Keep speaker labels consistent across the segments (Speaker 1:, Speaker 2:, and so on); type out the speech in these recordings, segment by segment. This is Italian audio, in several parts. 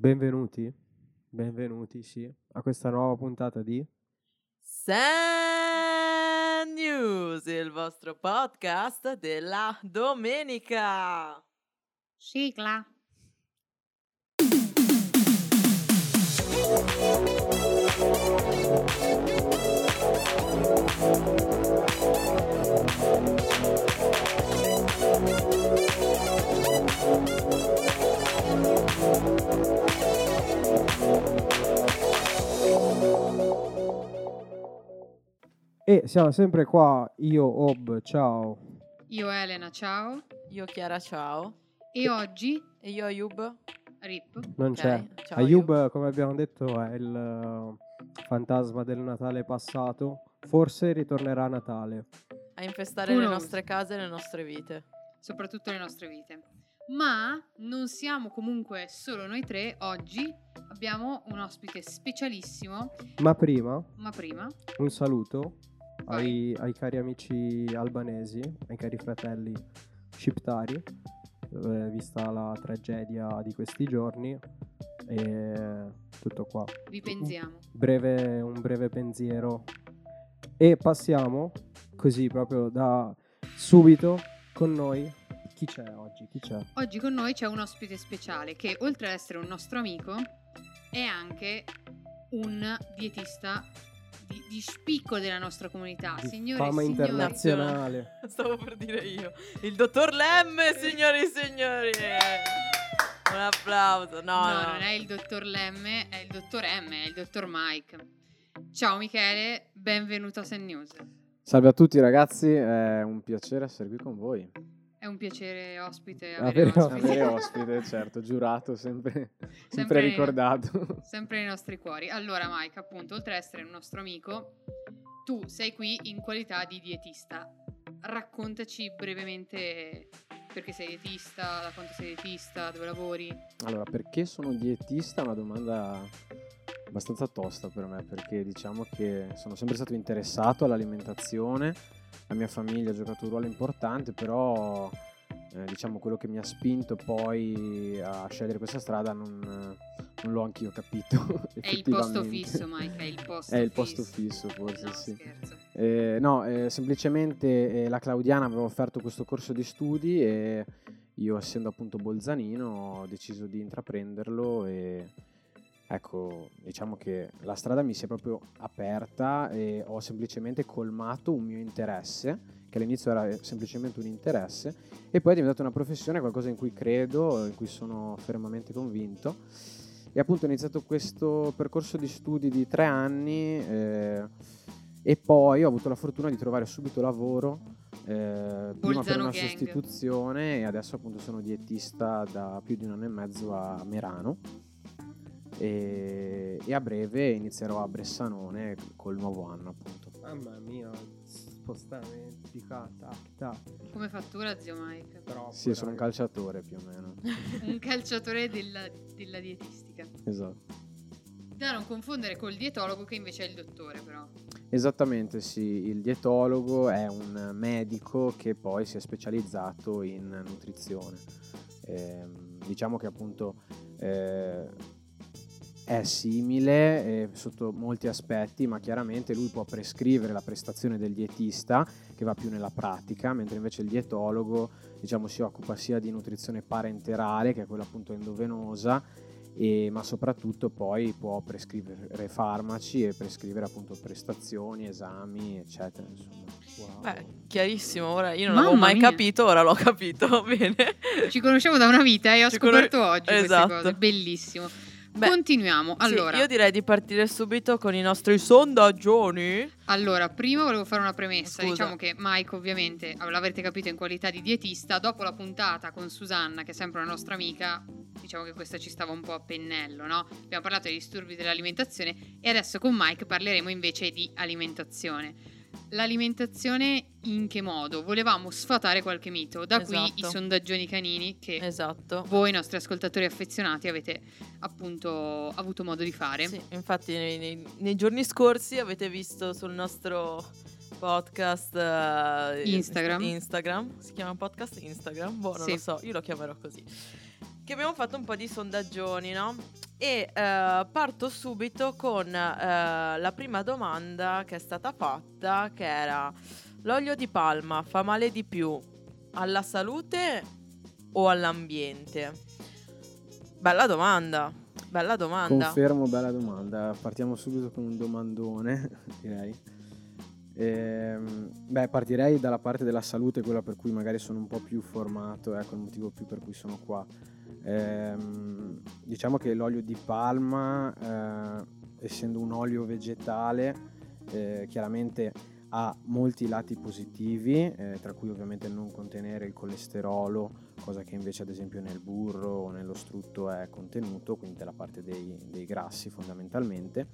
Speaker 1: Benvenuti, benvenuti, sì, a questa nuova puntata di
Speaker 2: Sand News, il vostro podcast della domenica.
Speaker 3: Sigla.
Speaker 1: E siamo sempre qua, io, Ob, ciao.
Speaker 3: Io Elena, ciao.
Speaker 2: Io Chiara, ciao.
Speaker 3: E oggi,
Speaker 2: E io Ayub.
Speaker 3: Rip,
Speaker 1: Non
Speaker 2: Ok,
Speaker 1: c'è.
Speaker 2: ciao,
Speaker 1: Ayub, come abbiamo detto, è il eh, fantasma del Natale passato. Forse ritornerà a Natale.
Speaker 2: A infestare
Speaker 3: Who
Speaker 2: le nostre case e le nostre vite.
Speaker 3: soprattutto le nostre vite. Ma non siamo comunque solo noi tre. Oggi abbiamo un ospite specialissimo.
Speaker 1: Ma prima,
Speaker 3: Ma prima,
Speaker 1: un saluto ai, ai cari amici albanesi, ai cari fratelli sciptari, eh, vista la tragedia di questi giorni. E tutto qua.
Speaker 3: vi pensiamo.
Speaker 1: breve, un breve pensiero e passiamo così proprio da subito con noi. Chi c'è oggi? Chi c'è?
Speaker 3: Oggi con noi c'è un ospite speciale che, oltre ad essere un nostro amico, è anche un dietista di, di spicco della nostra comunità.
Speaker 1: Di
Speaker 3: Signore e
Speaker 1: fama
Speaker 3: signori,
Speaker 1: internazionale.
Speaker 2: Stavo per dire io. Il dottor Lemme, signori e signori. Un applauso. No,
Speaker 3: No,
Speaker 2: no.
Speaker 3: non è il dottor Lemme, è il dottor M, è il dottor Mike. Ciao Michele, benvenuto a Sen News.
Speaker 4: Salve a tutti ragazzi, è un piacere essere qui con voi.
Speaker 3: È un piacere ospite
Speaker 1: Avere
Speaker 3: avere ospiti.
Speaker 4: Avere ospite, certo, giurato, sempre, sempre,
Speaker 3: Sempre-
Speaker 4: ricordato.
Speaker 3: sempre nei nostri cuori. Allora Mike, appunto, oltre ad essere un nostro amico, tu sei qui in qualità di dietista. Raccontaci brevemente perché sei dietista, da quanto sei dietista, dove lavori.
Speaker 4: Allora, perché sono dietista? È una domanda abbastanza tosta per me, perché diciamo che sono sempre stato interessato all'alimentazione, la mia famiglia ha giocato un ruolo importante, però eh, diciamo quello che mi ha spinto poi a scegliere questa strada non, non l'ho anch'io capito.
Speaker 3: È il posto fisso, Mike, è il posto
Speaker 4: È il posto
Speaker 3: fisso.
Speaker 4: fisso, forse
Speaker 3: No,
Speaker 4: sì. Eh, no, eh, semplicemente eh, la Claudiana aveva offerto questo corso di studi e io, essendo appunto bolzanino, ho deciso di intraprenderlo e ecco, diciamo che la strada mi si è proprio aperta e ho semplicemente colmato un mio interesse, che all'inizio era semplicemente un interesse, e poi è diventata una professione, qualcosa in cui credo, in cui sono fermamente convinto. E appunto ho iniziato questo percorso di studi di tre anni. eh, e poi ho avuto la fortuna di trovare subito lavoro, eh, prima per una
Speaker 3: gang.
Speaker 4: sostituzione e adesso appunto sono dietista da più di un anno e mezzo a Merano e, e a breve inizierò a Bressanone col nuovo anno appunto.
Speaker 1: Mamma mia, spostamenti, tac.
Speaker 3: Come fattura, zio Mike?
Speaker 1: Troppo,
Speaker 4: Sì, sono un calciatore più o meno.
Speaker 3: Un calciatore della, della dietistica.
Speaker 4: esatto.
Speaker 3: Da non confondere col dietologo che invece è il dottore, però.
Speaker 4: Esattamente sì, il dietologo è un medico che poi si è specializzato in nutrizione. Ehm, diciamo che appunto eh, è simile eh, sotto molti aspetti, ma chiaramente lui può prescrivere la prestazione del dietista che va più nella pratica, mentre invece il dietologo diciamo, si occupa sia di nutrizione parenterale, che è quella appunto endovenosa, e- ma soprattutto poi può prescrivere farmaci e prescrivere appunto prestazioni, esami, eccetera. Insomma.
Speaker 1: Wow.
Speaker 2: Beh, chiarissimo. Ora io non
Speaker 3: Mamma
Speaker 2: l'avevo mai
Speaker 3: mia.
Speaker 2: capito, ora l'ho capito. Bene.
Speaker 3: Ci conosciamo da una vita e ho
Speaker 2: Ci
Speaker 3: scoperto
Speaker 2: conos-
Speaker 3: oggi queste
Speaker 2: Esatto.
Speaker 3: cose. Bellissimo.
Speaker 2: Beh,
Speaker 3: Continuiamo.
Speaker 2: Sì,
Speaker 3: Allora,
Speaker 2: io direi di partire subito con i nostri sondaggioni.
Speaker 3: allora, prima volevo fare una premessa.
Speaker 2: Scusa.
Speaker 3: Diciamo che Mike, ovviamente, l'avrete capito in qualità di dietista, dopo la puntata con Susanna, che è sempre una nostra amica, diciamo che questa ci stava un po' a pennello, no? Abbiamo parlato dei disturbi dell'alimentazione e adesso con Mike parleremo invece di alimentazione. L'alimentazione in che modo? Volevamo sfatare qualche mito, da qui i
Speaker 2: Esatto.
Speaker 3: sondaggioni canini che
Speaker 2: Esatto.
Speaker 3: voi, nostri ascoltatori affezionati, avete appunto avuto modo di fare.
Speaker 2: Sì, infatti nei, nei- nei giorni scorsi avete visto sul nostro podcast eh,
Speaker 3: Instagram.
Speaker 2: Instagram. Si chiama podcast Instagram? Boh, non
Speaker 3: Sì.
Speaker 2: lo so, io lo chiamerò così. Che abbiamo fatto un po' di sondaggioni, no? E eh, parto subito con eh, la prima domanda che è stata fatta, che era l'olio di palma fa male di più alla salute o all'ambiente? Bella domanda, bella domanda.
Speaker 4: Confermo, bella domanda. Partiamo subito con un domandone, direi. Ehm, beh, partirei dalla parte della salute, quella per cui magari sono un po' più formato, ecco il motivo più per cui sono qua. Ehm, diciamo che l'olio di palma, eh, essendo un olio vegetale, eh, chiaramente ha molti lati positivi, eh, tra cui ovviamente non contenere il colesterolo, cosa che invece ad esempio nel burro o nello strutto è contenuto, quindi la parte dei, dei grassi fondamentalmente,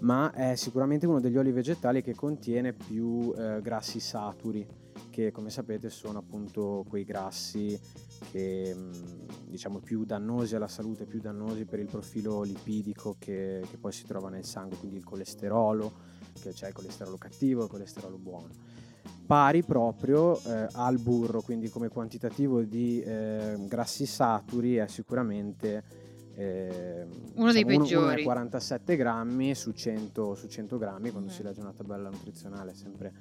Speaker 4: ma è sicuramente uno degli oli vegetali che contiene più eh, grassi saturi, che come sapete sono appunto quei grassi che diciamo più dannosi alla salute, più dannosi per il profilo lipidico che, che poi si trova nel sangue, quindi il colesterolo, che c'è il colesterolo cattivo e il colesterolo buono. Pari proprio eh, al burro, quindi come quantitativo di eh, grassi saturi è sicuramente eh,
Speaker 3: uno dei
Speaker 4: diciamo,
Speaker 3: peggiori.
Speaker 4: Uno, 47 grammi su 100, su 100 grammi, quando
Speaker 3: Mm.
Speaker 4: si legge una tabella nutrizionale è sempre,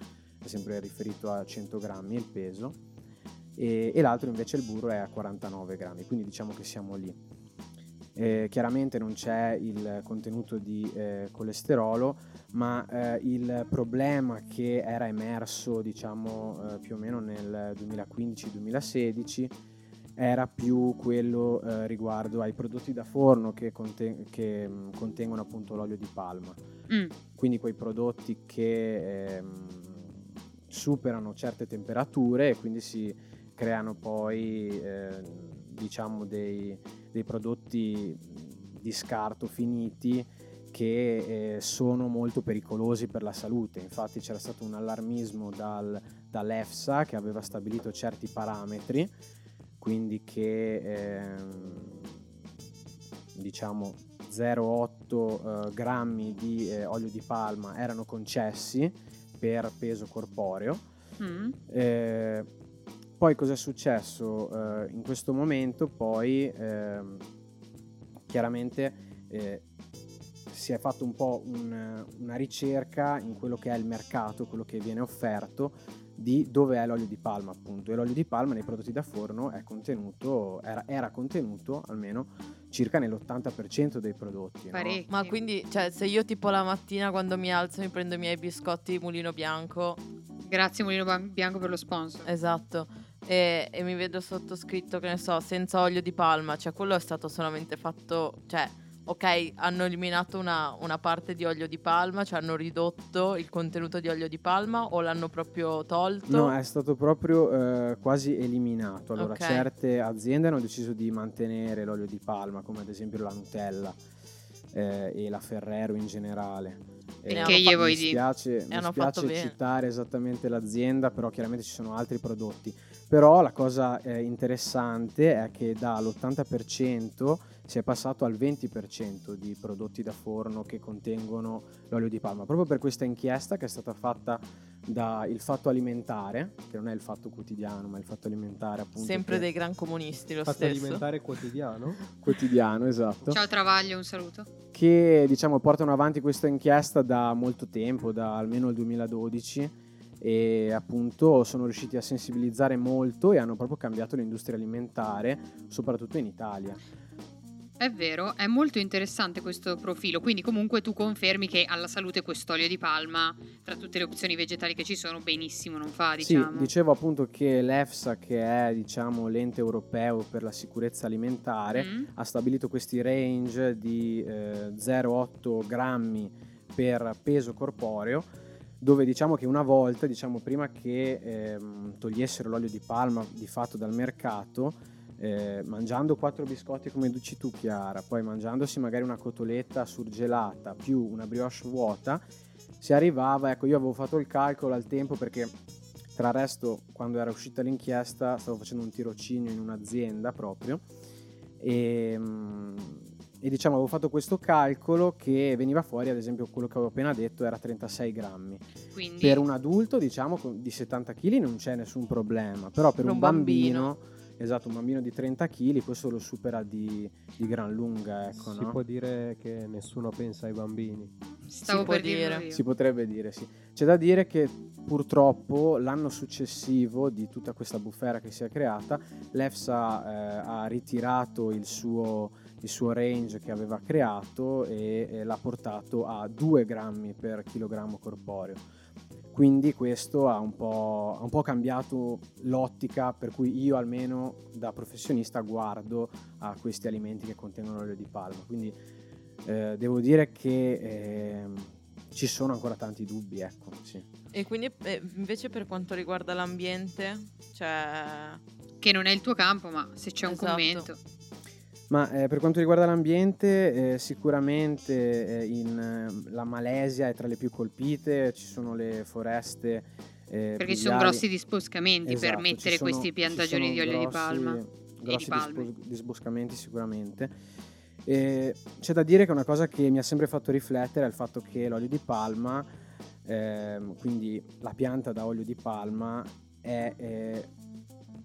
Speaker 4: è sempre riferito a 100 grammi il peso, e, e l'altro invece il burro è a 49 grammi, quindi diciamo che siamo lì. Eh, chiaramente non c'è il contenuto di eh, colesterolo, ma eh, il problema che era emerso diciamo eh, più o meno nel 2015-2016 era più quello eh, riguardo ai prodotti da forno che, conte- che, mh, contengono appunto l'olio di palma.
Speaker 3: Mm,
Speaker 4: Quindi quei prodotti che ehm, superano certe temperature e quindi si creano poi eh, diciamo dei, dei prodotti di scarto finiti che eh, sono molto pericolosi per la salute. Infatti c'era stato un allarmismo dal- dall'EFSA che aveva stabilito certi parametri, quindi che ehm, diciamo 0,8 eh, grammi di eh, olio di palma erano concessi per peso corporeo.
Speaker 3: mm.
Speaker 4: Eh, poi cosa è successo eh, in questo momento? Poi ehm, chiaramente eh, si è fatto un po' un- una ricerca in quello che è il mercato, quello che viene offerto di dove è l'olio di palma appunto e l'olio di palma nei prodotti da forno è contenuto, era, era contenuto almeno circa nell'80% dei prodotti. no?
Speaker 2: Ma quindi, cioè, se io tipo la mattina quando mi alzo mi prendo i miei biscotti di mulino bianco,
Speaker 3: Grazie Mulino Bianco per lo sponsor.
Speaker 2: esatto, e, e mi vedo sottoscritto, che ne so, senza olio di palma, cioè quello è stato solamente fatto, cioè, ok, hanno eliminato una, una parte di olio di palma, cioè hanno ridotto il contenuto di olio di palma o l'hanno proprio tolto?
Speaker 4: No, è stato proprio eh, quasi eliminato. Allora,
Speaker 2: Ok.
Speaker 4: certe aziende hanno deciso di mantenere l'olio di palma, come ad esempio la Nutella eh, e la Ferrero in generale.
Speaker 3: E
Speaker 4: Eh,
Speaker 3: che gli
Speaker 4: mi
Speaker 3: vuoi dire?
Speaker 4: spiace, mi
Speaker 2: hanno fatto
Speaker 4: spiace citare esattamente l'azienda, però chiaramente ci sono altri prodotti. Però la cosa eh, interessante è che dall'80% si è passato al 20% di prodotti da forno che contengono l'olio di palma, proprio per questa inchiesta che è stata fatta da Il Fatto Alimentare, che non è il Fatto Quotidiano, ma il Fatto Alimentare appunto.
Speaker 2: Sempre dei gran comunisti lo
Speaker 1: Fatto
Speaker 2: stesso.
Speaker 1: alimentare quotidiano.
Speaker 4: Quotidiano, esatto.
Speaker 3: Ciao Travaglio, un saluto.
Speaker 4: che diciamo portano avanti questa inchiesta da molto tempo, da almeno il 2012 e appunto sono riusciti a sensibilizzare molto e hanno proprio cambiato l'industria alimentare, soprattutto in Italia.
Speaker 3: È vero, è molto interessante questo profilo, quindi comunque tu confermi che alla salute quest'olio di palma, tra tutte le opzioni vegetali che ci sono, benissimo non fa, diciamo.
Speaker 4: Sì, dicevo appunto che l'EFSA, che è diciamo l'ente europeo per la sicurezza alimentare,
Speaker 3: Mm?
Speaker 4: ha stabilito questi range di eh, 0,8 grammi per peso corporeo dove diciamo che una volta, diciamo prima che ehm, togliessero l'olio di palma di fatto dal mercato, eh, mangiando quattro biscotti come dici tu Chiara, poi mangiandosi magari una cotoletta surgelata più una brioche vuota, si arrivava, ecco io avevo fatto il calcolo al tempo perché tra il resto quando era uscita l'inchiesta stavo facendo un tirocinio in un'azienda proprio e, mm, e diciamo avevo fatto questo calcolo che veniva fuori ad esempio quello che avevo appena detto era 36 grammi
Speaker 3: Quindi
Speaker 4: per un adulto diciamo di 70 kg non c'è nessun problema però per
Speaker 2: Per
Speaker 4: un,
Speaker 2: un
Speaker 4: bambino, esatto, un bambino di 30 kg, questo lo supera di, di gran lunga, ecco,
Speaker 1: si
Speaker 4: no?
Speaker 1: può dire che nessuno pensa ai bambini.
Speaker 3: Stavo
Speaker 2: Si
Speaker 3: per
Speaker 2: dire.
Speaker 4: Si potrebbe dire, sì. C'è da dire che purtroppo l'anno successivo di tutta questa bufera che si è creata, l'EFSA eh, ha ritirato il suo, il suo range che aveva creato e, e l'ha portato a 2 grammi per chilogrammo corporeo. Quindi questo ha un, po', ha un po' cambiato l'ottica per cui io almeno da professionista guardo a questi alimenti che contengono olio di palma. Quindi eh, devo dire che ehm, ci sono ancora tanti dubbi, ecco, sì.
Speaker 2: E quindi eh, invece per quanto riguarda l'ambiente, cioè...
Speaker 3: Che non è il tuo campo, ma se c'è un
Speaker 2: Esatto.
Speaker 3: commento.
Speaker 4: Ma eh, per quanto riguarda l'ambiente, eh, sicuramente eh, in eh, la Malesia è tra le più colpite, ci sono le foreste. eh,
Speaker 3: Perché ci sono grossi disboscamenti per
Speaker 4: Esatto, ci
Speaker 3: mettere
Speaker 4: sono-
Speaker 3: questi piantagioni di olio di palma.
Speaker 4: Grossi disbos- disboscamenti sicuramente. E c'è da dire che una cosa che mi ha sempre fatto riflettere è il fatto che l'olio di palma, ehm, quindi la pianta da olio di palma, è eh,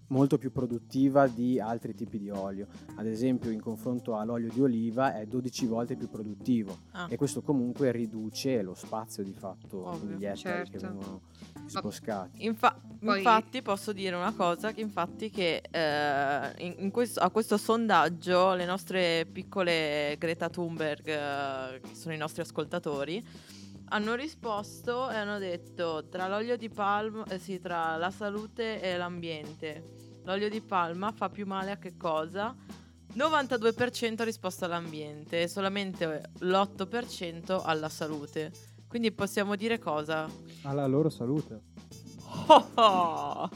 Speaker 4: molto più produttiva di altri tipi di olio. Ad esempio, in confronto all'olio di oliva è 12 volte più produttivo
Speaker 2: ah,
Speaker 4: e questo comunque riduce lo spazio di fatto,
Speaker 2: Ovvio,
Speaker 4: quindi gli ettari che
Speaker 3: certo.
Speaker 4: vengono disboscati.
Speaker 2: Infa-
Speaker 3: Poi-
Speaker 2: Infatti posso dire una cosa, che infatti che eh, in- in questo- a questo sondaggio le nostre piccole Greta Thunberg, eh, che sono i nostri ascoltatori, hanno risposto e hanno detto tra l'olio di palma, eh sì, tra la salute e l'ambiente, l'olio di palma fa più male a che cosa? 92% ha risposto all'ambiente e solamente l'8% alla salute. Quindi possiamo dire cosa?
Speaker 1: Alla loro salute.
Speaker 2: Oh, oh.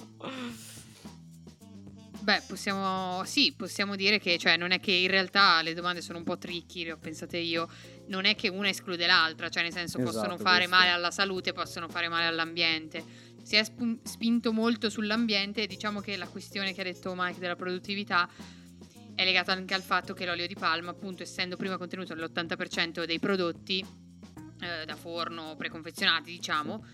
Speaker 3: Beh, possiamo, sì, possiamo dire che, cioè, non è che in realtà le domande sono un po' tricky, le ho pensate io. Non è che una esclude l'altra, cioè, nel senso, possono
Speaker 4: Esatto,
Speaker 3: fare
Speaker 4: questo.
Speaker 3: male alla salute, possono fare male all'ambiente. Si è spun- spinto molto sull'ambiente e diciamo che la questione che ha detto Mike della produttività è legata anche al fatto che l'olio di palma, appunto, essendo prima contenuto nell'80% dei prodotti eh, da forno preconfezionati, diciamo,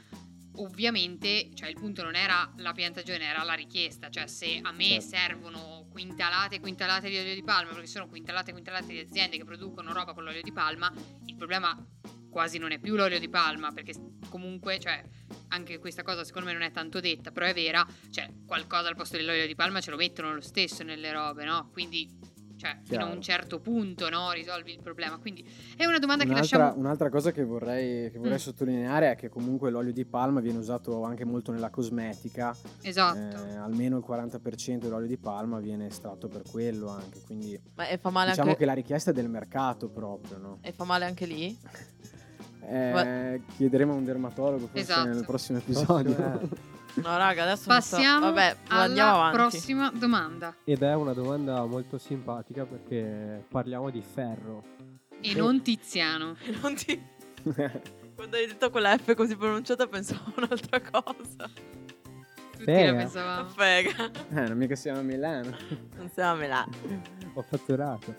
Speaker 3: ovviamente, cioè il punto non era la piantagione, era la richiesta, cioè se a me
Speaker 4: Certo.
Speaker 3: servono quintalate e quintalate di olio di palma, perché sono quintalate e quintalate di aziende che producono roba con l'olio di palma, il problema quasi non è più l'olio di palma, perché comunque, cioè, anche questa cosa secondo me non è tanto detta, però è vera, cioè qualcosa al posto dell'olio di palma ce lo mettono lo stesso nelle robe, no? Quindi, cioè, fino a un certo punto, no? Risolvi il problema. Quindi è una domanda che
Speaker 4: Un'altra,
Speaker 3: lasciamo...
Speaker 4: un'altra cosa che vorrei, che vorrei
Speaker 3: Mm.
Speaker 4: sottolineare è che comunque l'olio di palma viene usato anche molto nella cosmetica,
Speaker 3: Esatto.
Speaker 4: eh, almeno il 40% dell'olio di palma viene estratto per quello anche, quindi
Speaker 2: Ma e fa male
Speaker 4: diciamo
Speaker 2: anche...
Speaker 4: che la richiesta è del mercato proprio, no?
Speaker 2: E fa male anche lì?
Speaker 4: Eh, chiederemo a un dermatologo forse
Speaker 3: Esatto.
Speaker 4: nel prossimo episodio.
Speaker 1: Eh.
Speaker 2: No, raga, adesso non so-
Speaker 3: Passiamo
Speaker 2: Vabbè, andiamo
Speaker 3: alla
Speaker 2: avanti.
Speaker 3: prossima domanda.
Speaker 1: Ed è una domanda molto simpatica perché parliamo di ferro.
Speaker 3: E non Tiziano.
Speaker 2: Non ti... Quando hai detto quella F così pronunciata pensavo a un'altra cosa.
Speaker 3: Tutti
Speaker 4: Fega.
Speaker 3: la pensavamo.
Speaker 2: Fega.
Speaker 4: eh, non mica siamo a Milano.
Speaker 2: Non siamo là.
Speaker 1: Ho fatturato.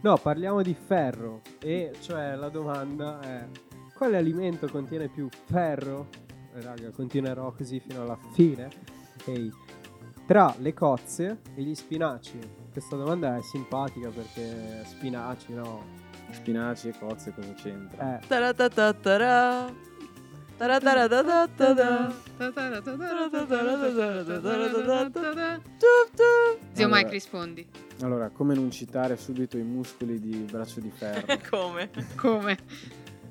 Speaker 1: No, parliamo di ferro. E cioè la domanda è: quale alimento contiene più ferro? Raga, continuerò così fino alla fine. Ehi. Tra le cozze e gli spinaci. Questa domanda è simpatica perché spinaci, no?
Speaker 4: Spinaci e cozze cosa c'entra?
Speaker 1: Eh,
Speaker 2: Taratatara.
Speaker 3: Zio. Mike rispondi.
Speaker 4: Allora, come non citare subito i muscoli di braccio di ferro?
Speaker 2: Come?
Speaker 3: Come?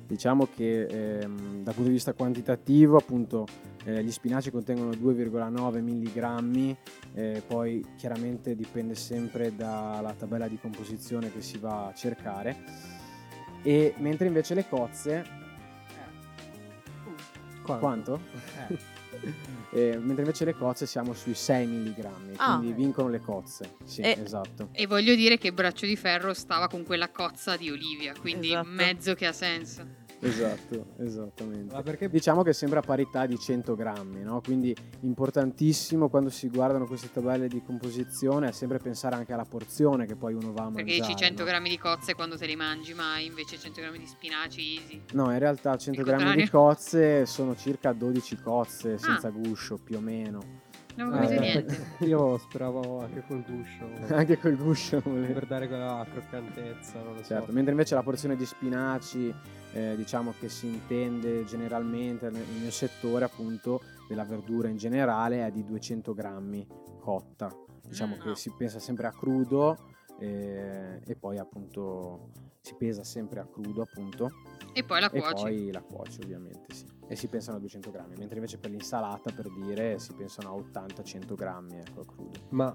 Speaker 4: Diciamo che ehm, dal punto di vista quantitativo, appunto, eh, gli spinaci contengono 2,9 mg, eh, poi chiaramente dipende sempre dalla tabella di composizione che si va a cercare. E mentre invece le cozze, quanto?
Speaker 1: Eh,
Speaker 4: Eh, mentre invece le cozze siamo sui 6 mg,
Speaker 2: Ah.
Speaker 4: quindi vincono le cozze. Sì,
Speaker 2: E-
Speaker 4: esatto.
Speaker 3: E voglio dire che Braccio di Ferro stava con quella cozza di Olivia, quindi
Speaker 2: Esatto.
Speaker 3: mezzo che ha senso.
Speaker 4: Esatto, esattamente.
Speaker 1: Ma perché
Speaker 4: Diciamo che sembra a parità di 100 grammi, no? quindi importantissimo quando si guardano queste tabelle di composizione è sempre pensare anche alla porzione che poi uno va a mangiare.
Speaker 3: Perché dici 100
Speaker 4: no?
Speaker 3: grammi di cozze quando te li mangi mai, invece 100 grammi di spinaci easy.
Speaker 4: No, in realtà 100
Speaker 3: Il
Speaker 4: grammi di cozze sono circa 12 cozze senza
Speaker 3: Ah.
Speaker 4: guscio più o meno.
Speaker 3: Non ho capito
Speaker 1: Eh,
Speaker 3: niente.
Speaker 1: Io speravo anche col guscio.
Speaker 4: Anche col guscio.
Speaker 1: per dare quella croccantezza, non lo
Speaker 4: Certo,
Speaker 1: so.
Speaker 4: mentre invece la porzione di spinaci, eh, diciamo che si intende generalmente nel mio settore, appunto, della verdura in generale, è di 200 grammi cotta. Diciamo
Speaker 3: Mm,
Speaker 4: che
Speaker 3: no.
Speaker 4: si pensa sempre a crudo eh, e poi appunto si pesa sempre a crudo, appunto,
Speaker 3: E poi la
Speaker 4: e
Speaker 3: cuoci.
Speaker 4: poi la cuoci ovviamente, sì. E si pensano a 200 grammi, mentre invece per l'insalata, per dire, si pensano a 80-100 grammi, ecco, crudo.
Speaker 1: Ma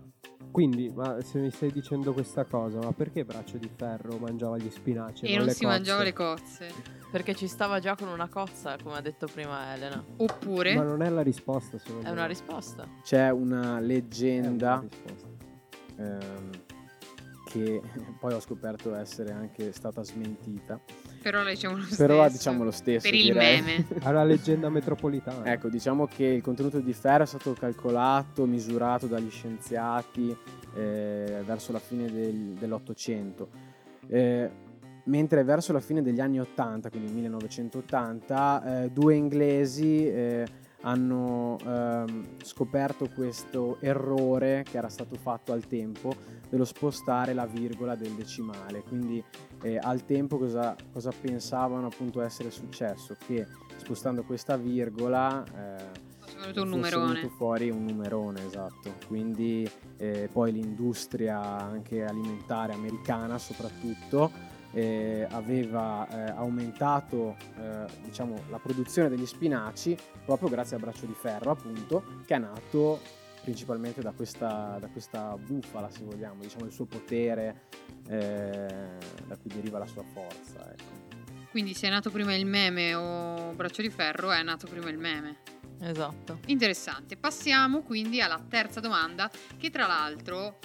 Speaker 1: quindi, ma se mi stai dicendo questa cosa, ma perché Braccio di Ferro mangiava gli spinaci
Speaker 3: E non
Speaker 1: le
Speaker 3: si
Speaker 1: cozze?
Speaker 3: mangiava le cozze.
Speaker 2: Perché ci stava già con una cozza, come ha detto prima Elena.
Speaker 3: Oppure...
Speaker 1: Ma non è la risposta, secondo
Speaker 2: È
Speaker 1: me.
Speaker 2: una risposta.
Speaker 4: C'è una
Speaker 1: È una
Speaker 4: leggenda
Speaker 1: risposta.
Speaker 4: ehm, che poi ho scoperto essere anche stata smentita.
Speaker 3: Però la diciamo lo stesso.
Speaker 4: Però diciamo lo stesso.
Speaker 3: Per il
Speaker 4: direi.
Speaker 3: meme.
Speaker 1: Una leggenda metropolitana.
Speaker 4: ecco, diciamo che il contenuto di ferro è stato calcolato, misurato dagli scienziati eh, verso la fine del- dell'Ottocento. Eh, mentre verso la fine degli anni 80, quindi 1980, eh, due inglesi eh, hanno ehm, scoperto questo errore che era stato fatto al tempo dello spostare la virgola del decimale. Quindi eh, al tempo cosa, cosa pensavano appunto essere successo? Che spostando questa virgola eh,
Speaker 3: È venuto un numerone.
Speaker 4: venuto fuori un numerone, esatto. Quindi eh, poi l'industria anche alimentare americana soprattutto eh, aveva eh, aumentato eh, diciamo, la produzione degli spinaci proprio grazie al braccio di ferro appunto che è nato principalmente da questa, da questa bufala se vogliamo, diciamo il suo potere eh, da cui deriva la sua forza. Ecco.
Speaker 3: Quindi se è nato prima il meme o braccio di ferro, è nato prima il meme.
Speaker 2: Esatto.
Speaker 3: Interessante. Passiamo quindi alla terza domanda, che tra l'altro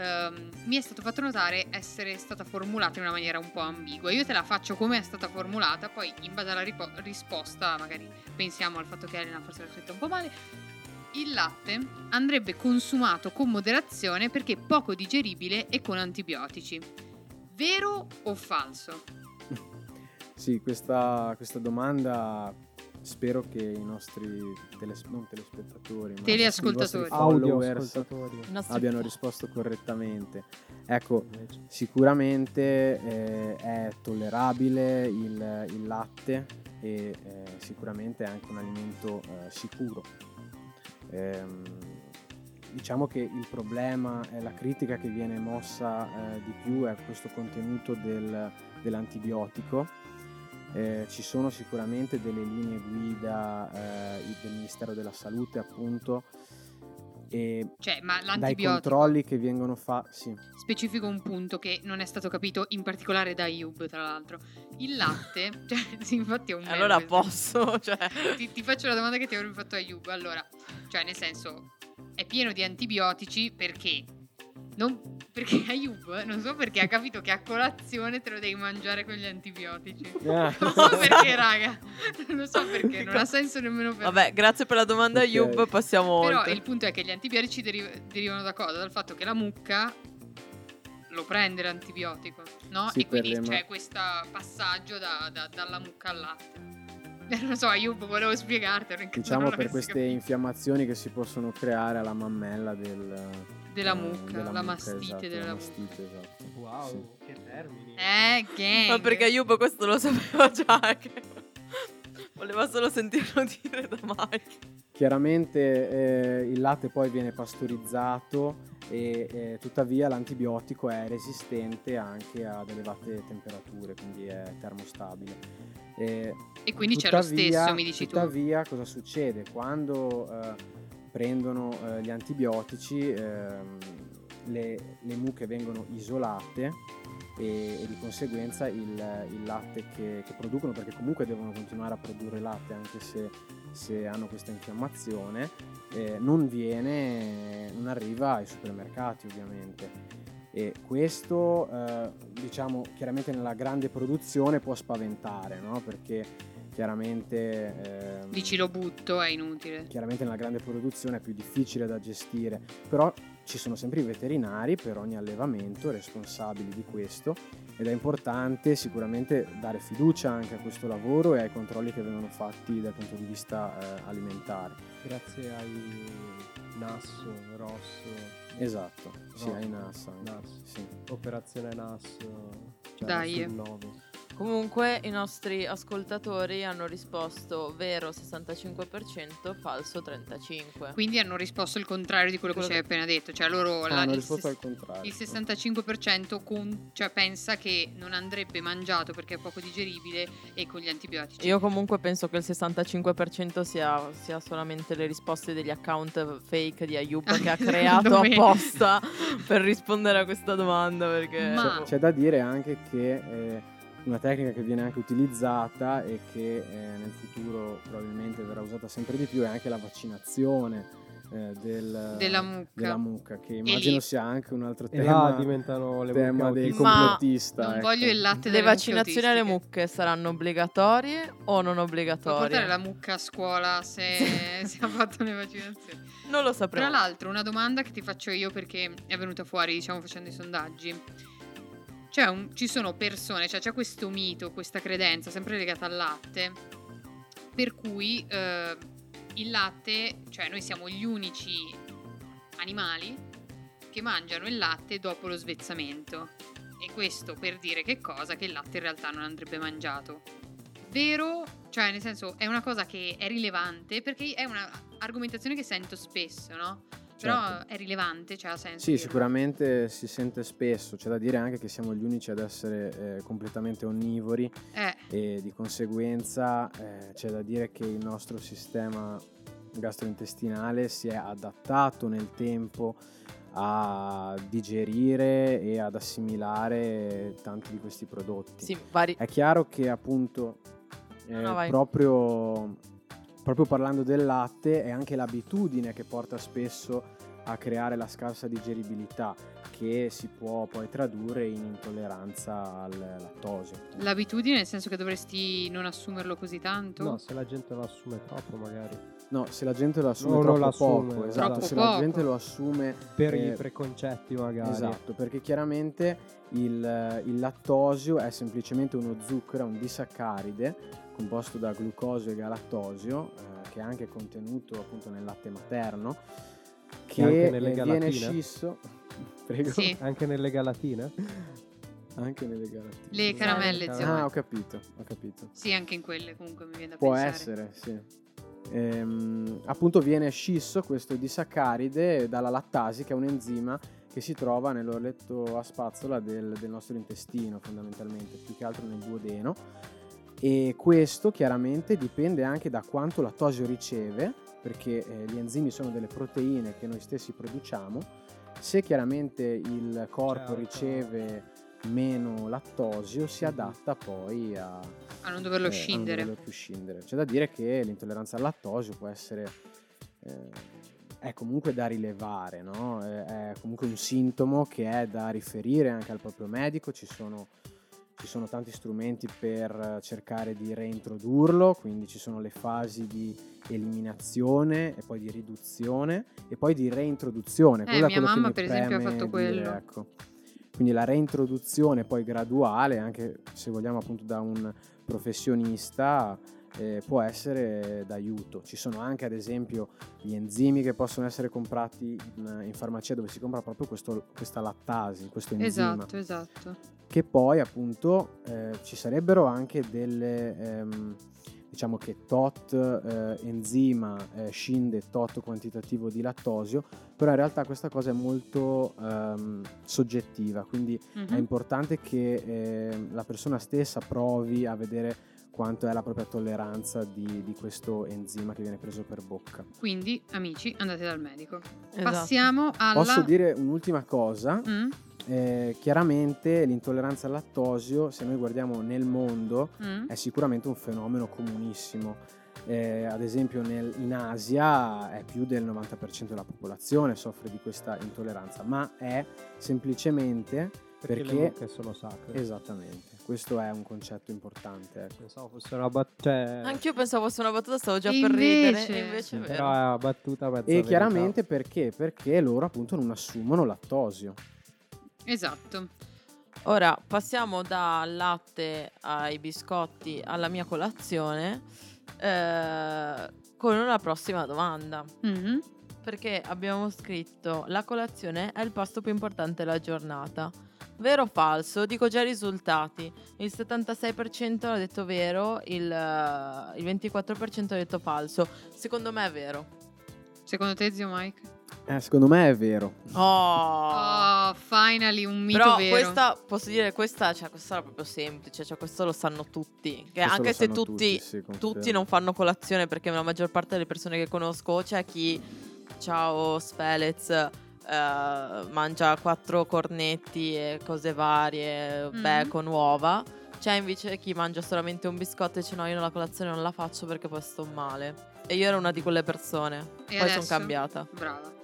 Speaker 3: ehm, mi è stato fatto notare essere stata formulata in una maniera un po' ambigua. Io te la faccio come è stata formulata, poi in base alla ripo- risposta magari pensiamo al fatto che Elena forse l'ha scritta un po' male. Il latte andrebbe consumato con moderazione perché poco digeribile e con antibiotici. Vero o falso?
Speaker 4: Sì, questa, questa domanda spero che i nostri teles- non telespettatori, ma
Speaker 3: Teleascoltatori.
Speaker 1: ascoltatori.
Speaker 4: Abbiano risposto correttamente. Ecco, sicuramente eh, è tollerabile il, il latte e eh, sicuramente è anche un alimento eh, sicuro. Ehm, diciamo che il problema e la critica che viene mossa eh, di più è questo contenuto del- dell'antibiotico. Eh, ci sono sicuramente delle linee guida eh, del Ministero della Salute appunto e
Speaker 3: Cioè, ma
Speaker 4: dai
Speaker 3: l'antibiotico...
Speaker 4: controlli che vengono fatti sì.
Speaker 3: specifico un punto che non è stato capito in particolare da Ayub tra l'altro il latte cioè sì, infatti è un
Speaker 2: Allora
Speaker 3: questo.
Speaker 2: posso, cioè...
Speaker 3: ti, ti faccio la domanda che ti avrebbe fatto Ayub allora cioè nel senso è pieno di antibiotici perché non, perché Ayub non so perché ha capito che a colazione te lo devi mangiare con gli antibiotici non so perché raga non lo so perché non ha senso nemmeno per
Speaker 2: Vabbè, grazie per la domanda
Speaker 4: Ok.
Speaker 2: Yub, passiamo
Speaker 3: però
Speaker 2: oltre.
Speaker 3: il punto è che gli antibiotici deri- derivano da cosa? Dal fatto che la mucca lo prende l'antibiotico, no?
Speaker 4: Sì,
Speaker 3: e quindi
Speaker 4: ma-
Speaker 3: c'è questo passaggio da- da- dalla mucca al latte. Non lo so, io volevo spiegartelo.
Speaker 4: diciamo per queste
Speaker 3: capito.
Speaker 4: infiammazioni che si possono creare alla mammella del,
Speaker 3: Della mucca,
Speaker 4: della
Speaker 3: la
Speaker 4: mucca,
Speaker 3: mastite
Speaker 4: esatto,
Speaker 3: della
Speaker 4: la
Speaker 3: mucca.
Speaker 4: mastite, esatto.
Speaker 1: Wow,
Speaker 4: Sì.
Speaker 1: che termini.
Speaker 3: Eh, gang.
Speaker 2: Ma perché Yub questo lo sapeva già. che- Voleva solo sentirlo dire da Mike.
Speaker 4: Chiaramente eh, il latte poi viene pastorizzato e eh, tuttavia l'antibiotico è resistente anche ad elevate temperature, quindi è termostabile. Eh,
Speaker 3: E quindi c'è lo
Speaker 4: tuttavia-
Speaker 3: stesso, mi dici tu.
Speaker 4: Tuttavia cosa succede? Quando eh, prendono eh, gli antibiotici ehm, le, le mucche vengono isolate e, e di conseguenza il, il latte che, che producono, perché comunque devono continuare a produrre latte anche se, se hanno questa infiammazione, eh, non viene, non arriva ai supermercati ovviamente. E questo, eh, diciamo, chiaramente nella grande produzione può spaventare, no? Perché chiaramente... ehm,
Speaker 3: Dici lo butto, è inutile.
Speaker 4: chiaramente nella grande produzione è più difficile da gestire, però ci sono sempre i veterinari per ogni allevamento responsabili di questo ed è importante sicuramente dare fiducia anche a questo lavoro e ai controlli che vengono fatti dal punto di vista eh, alimentare.
Speaker 1: Grazie ai NAS, Ross.
Speaker 4: Esatto, sì,
Speaker 1: No.
Speaker 4: ai NAS. anche,
Speaker 1: NAS.
Speaker 4: sì.
Speaker 1: Operazione NAS. Cioè
Speaker 3: Dai.
Speaker 1: sul.
Speaker 2: Comunque i nostri ascoltatori hanno risposto vero 65%, falso 35%.
Speaker 3: Quindi hanno risposto il contrario di quello che ci hai appena detto. Cioè loro
Speaker 4: Ah,
Speaker 3: la-
Speaker 4: hanno
Speaker 3: il,
Speaker 4: risposto
Speaker 3: ses-
Speaker 4: al contrario.
Speaker 3: il 65% con- cioè, pensa che non andrebbe mangiato perché è poco digeribile e con gli antibiotici.
Speaker 2: Io comunque penso che il 65% sia, sia solamente le risposte degli account fake di Ayub che ha creato apposta per rispondere a questa domanda perché
Speaker 3: Ma-
Speaker 4: C'è da dire anche che eh, una tecnica che viene anche utilizzata e che eh, nel futuro probabilmente verrà usata sempre di più è anche la vaccinazione eh, del-
Speaker 3: Della mucca.
Speaker 4: della mucca, che immagino
Speaker 3: lì-
Speaker 4: sia anche un altro
Speaker 1: E
Speaker 4: tema,
Speaker 1: là diventano le
Speaker 4: tema dei.
Speaker 2: Ma
Speaker 4: complottista.
Speaker 3: non
Speaker 4: ecco.
Speaker 3: voglio il latte
Speaker 2: le vaccinazioni alle mucche saranno obbligatorie o non
Speaker 3: Puoi portare
Speaker 2: obbligatorie?
Speaker 3: la mucca a scuola se si ha fatto le vaccinazioni.
Speaker 2: Non lo sapremo.
Speaker 3: Tra l'altro, una domanda che ti faccio io perché è venuta fuori, diciamo, facendo i sondaggi. C'è un- ci sono persone, cioè c'è questo mito, questa credenza, sempre legata al latte, per cui eh, il latte, cioè noi siamo gli unici animali che mangiano il latte dopo lo svezzamento. E questo per dire che cosa? Che il latte in realtà non andrebbe mangiato. Vero? Cioè, nel senso, è una cosa che è rilevante perché è un'argomentazione che sento spesso, no? Però
Speaker 4: Certo.
Speaker 3: è rilevante, cioè ha senso.
Speaker 4: Sì,
Speaker 3: dirlo.
Speaker 4: sicuramente si sente spesso, c'è da dire anche che siamo gli unici ad essere eh, completamente onnivori
Speaker 3: Eh,
Speaker 4: e di conseguenza eh, c'è da dire che il nostro sistema gastrointestinale si è adattato nel tempo a digerire e ad assimilare tanti di questi prodotti.
Speaker 2: Sì, vari...
Speaker 4: È chiaro che appunto eh,
Speaker 2: No, no,
Speaker 4: proprio, proprio parlando del latte è anche l'abitudine che porta spesso a creare la scarsa digeribilità che si può poi tradurre in intolleranza al lattosio.
Speaker 3: l'abitudine nel senso che dovresti non assumerlo così tanto.
Speaker 1: No, se la gente lo assume troppo magari.
Speaker 4: No, se la gente lo assume
Speaker 1: No,
Speaker 4: troppo
Speaker 1: lo assume,
Speaker 4: poco,
Speaker 1: esatto.
Speaker 4: esatto,
Speaker 3: Troppo
Speaker 4: se
Speaker 3: poco.
Speaker 4: la gente lo assume
Speaker 1: Per
Speaker 4: eh,
Speaker 1: i preconcetti magari.
Speaker 4: Esatto, perché chiaramente il, il lattosio è semplicemente uno zucchero, un disaccaride composto da glucosio e galattosio, eh, che è anche contenuto appunto nel latte materno, che
Speaker 1: anche nelle
Speaker 4: eh, viene
Speaker 1: galatine?
Speaker 4: scisso. Prego.
Speaker 3: Sì.
Speaker 1: Anche nelle galatine?
Speaker 4: Anche nelle galatine.
Speaker 3: Le caramelle,
Speaker 1: Ah,
Speaker 3: zio.
Speaker 4: Ah, ho capito, ho capito.
Speaker 3: Sì, anche in quelle comunque mi viene da
Speaker 4: Può
Speaker 3: pensare.
Speaker 4: essere, sì. Ehm, appunto viene scisso questo disaccaride dalla lattasi, che è un enzima che si trova nell'orletto a spazzola del, del nostro intestino, fondamentalmente, più che altro nel duodeno. E questo chiaramente dipende anche da quanto lattosio riceve, perché eh, gli enzimi sono delle proteine che noi stessi produciamo. Se chiaramente il corpo
Speaker 1: Certo.
Speaker 4: riceve meno lattosio, si
Speaker 1: Mhm.
Speaker 4: adatta poi a,
Speaker 3: A non doverlo
Speaker 4: eh, a non
Speaker 3: scindere.
Speaker 4: doverlo più scindere. C'è da dire che l'intolleranza al lattosio può essere eh, è comunque da rilevare, no? è, comunque un sintomo che è da riferire anche al proprio medico. Ci sono, ci sono tanti strumenti per cercare di reintrodurlo, quindi ci sono le fasi di eliminazione e poi di riduzione e poi di reintroduzione.
Speaker 3: Eh,
Speaker 4: Quello è
Speaker 3: mia mamma, per esempio, ha fatto
Speaker 4: dire,
Speaker 3: quello.
Speaker 4: ecco. Quindi la reintroduzione poi graduale, anche se vogliamo appunto da un professionista, eh, può essere d'aiuto. Ci sono anche ad esempio gli enzimi che possono essere comprati in, in farmacia dove si compra proprio questo- questa lattasi, questo enzima
Speaker 3: Esatto, esatto.
Speaker 4: che poi appunto eh, ci sarebbero anche delle ehm, diciamo che tot eh, enzima eh, scinde tot quantitativo di lattosio però in realtà questa cosa è molto ehm, soggettiva quindi
Speaker 3: Mhm.
Speaker 4: è importante che ehm, la persona stessa provi a vedere quanto è la propria tolleranza di, di questo enzima che viene preso per bocca
Speaker 3: Quindi, amici, andate dal medico.
Speaker 2: Esatto.
Speaker 3: Passiamo alla...
Speaker 4: posso dire un'ultima cosa
Speaker 3: Mm?
Speaker 4: Eh, chiaramente l'intolleranza al lattosio, se noi guardiamo nel mondo,
Speaker 3: Mm?
Speaker 4: è sicuramente un fenomeno comunissimo. Eh, ad esempio nel- in Asia è più del 90% della popolazione soffre di questa intolleranza, ma è semplicemente
Speaker 1: Perché,
Speaker 4: Perché-
Speaker 1: le mucche sono sacre.
Speaker 4: Esattamente, questo è un concetto importante. Ecco.
Speaker 1: Pensavo fosse una battuta. Cioè,
Speaker 2: Anch'io pensavo fosse una battuta, stavo già
Speaker 3: E
Speaker 2: per ridere.
Speaker 3: invece-
Speaker 2: E invece
Speaker 1: però è una battuta mezza
Speaker 4: E
Speaker 1: verità.
Speaker 4: chiaramente perché? Perché loro appunto non assumono lattosio.
Speaker 3: Esatto.
Speaker 2: Ora passiamo dal latte ai biscotti alla mia colazione eh, con una prossima domanda.
Speaker 3: Mhm.
Speaker 2: Perché abbiamo scritto la colazione è il pasto più importante della giornata. Vero o falso? Dico già i risultati. Il 76% ha detto vero, il, il 24% ha detto falso. Secondo me è vero.
Speaker 3: Secondo te, zio Mike?
Speaker 4: Eh, secondo me è vero.
Speaker 2: Oh!
Speaker 3: Oh, finally un mito
Speaker 2: Però
Speaker 3: vero.
Speaker 2: questa, posso dire, questa, cioè, questa era proprio semplice, cioè questo lo sanno tutti. Che
Speaker 4: Questo
Speaker 2: anche
Speaker 4: lo
Speaker 2: se
Speaker 4: sanno
Speaker 2: tutti,
Speaker 4: sì,
Speaker 2: tutti non fanno colazione, perché la maggior parte delle persone che conosco c'è chi, ciao Sfelez, eh, mangia quattro cornetti e cose varie,
Speaker 3: Mhm.
Speaker 2: bacon, uova. C'è invece chi mangia solamente un biscotto e dice no, io la colazione non la faccio perché poi sto male. E io ero una di quelle persone.
Speaker 3: E
Speaker 2: poi sono
Speaker 3: adesso?
Speaker 2: cambiata.
Speaker 3: Brava.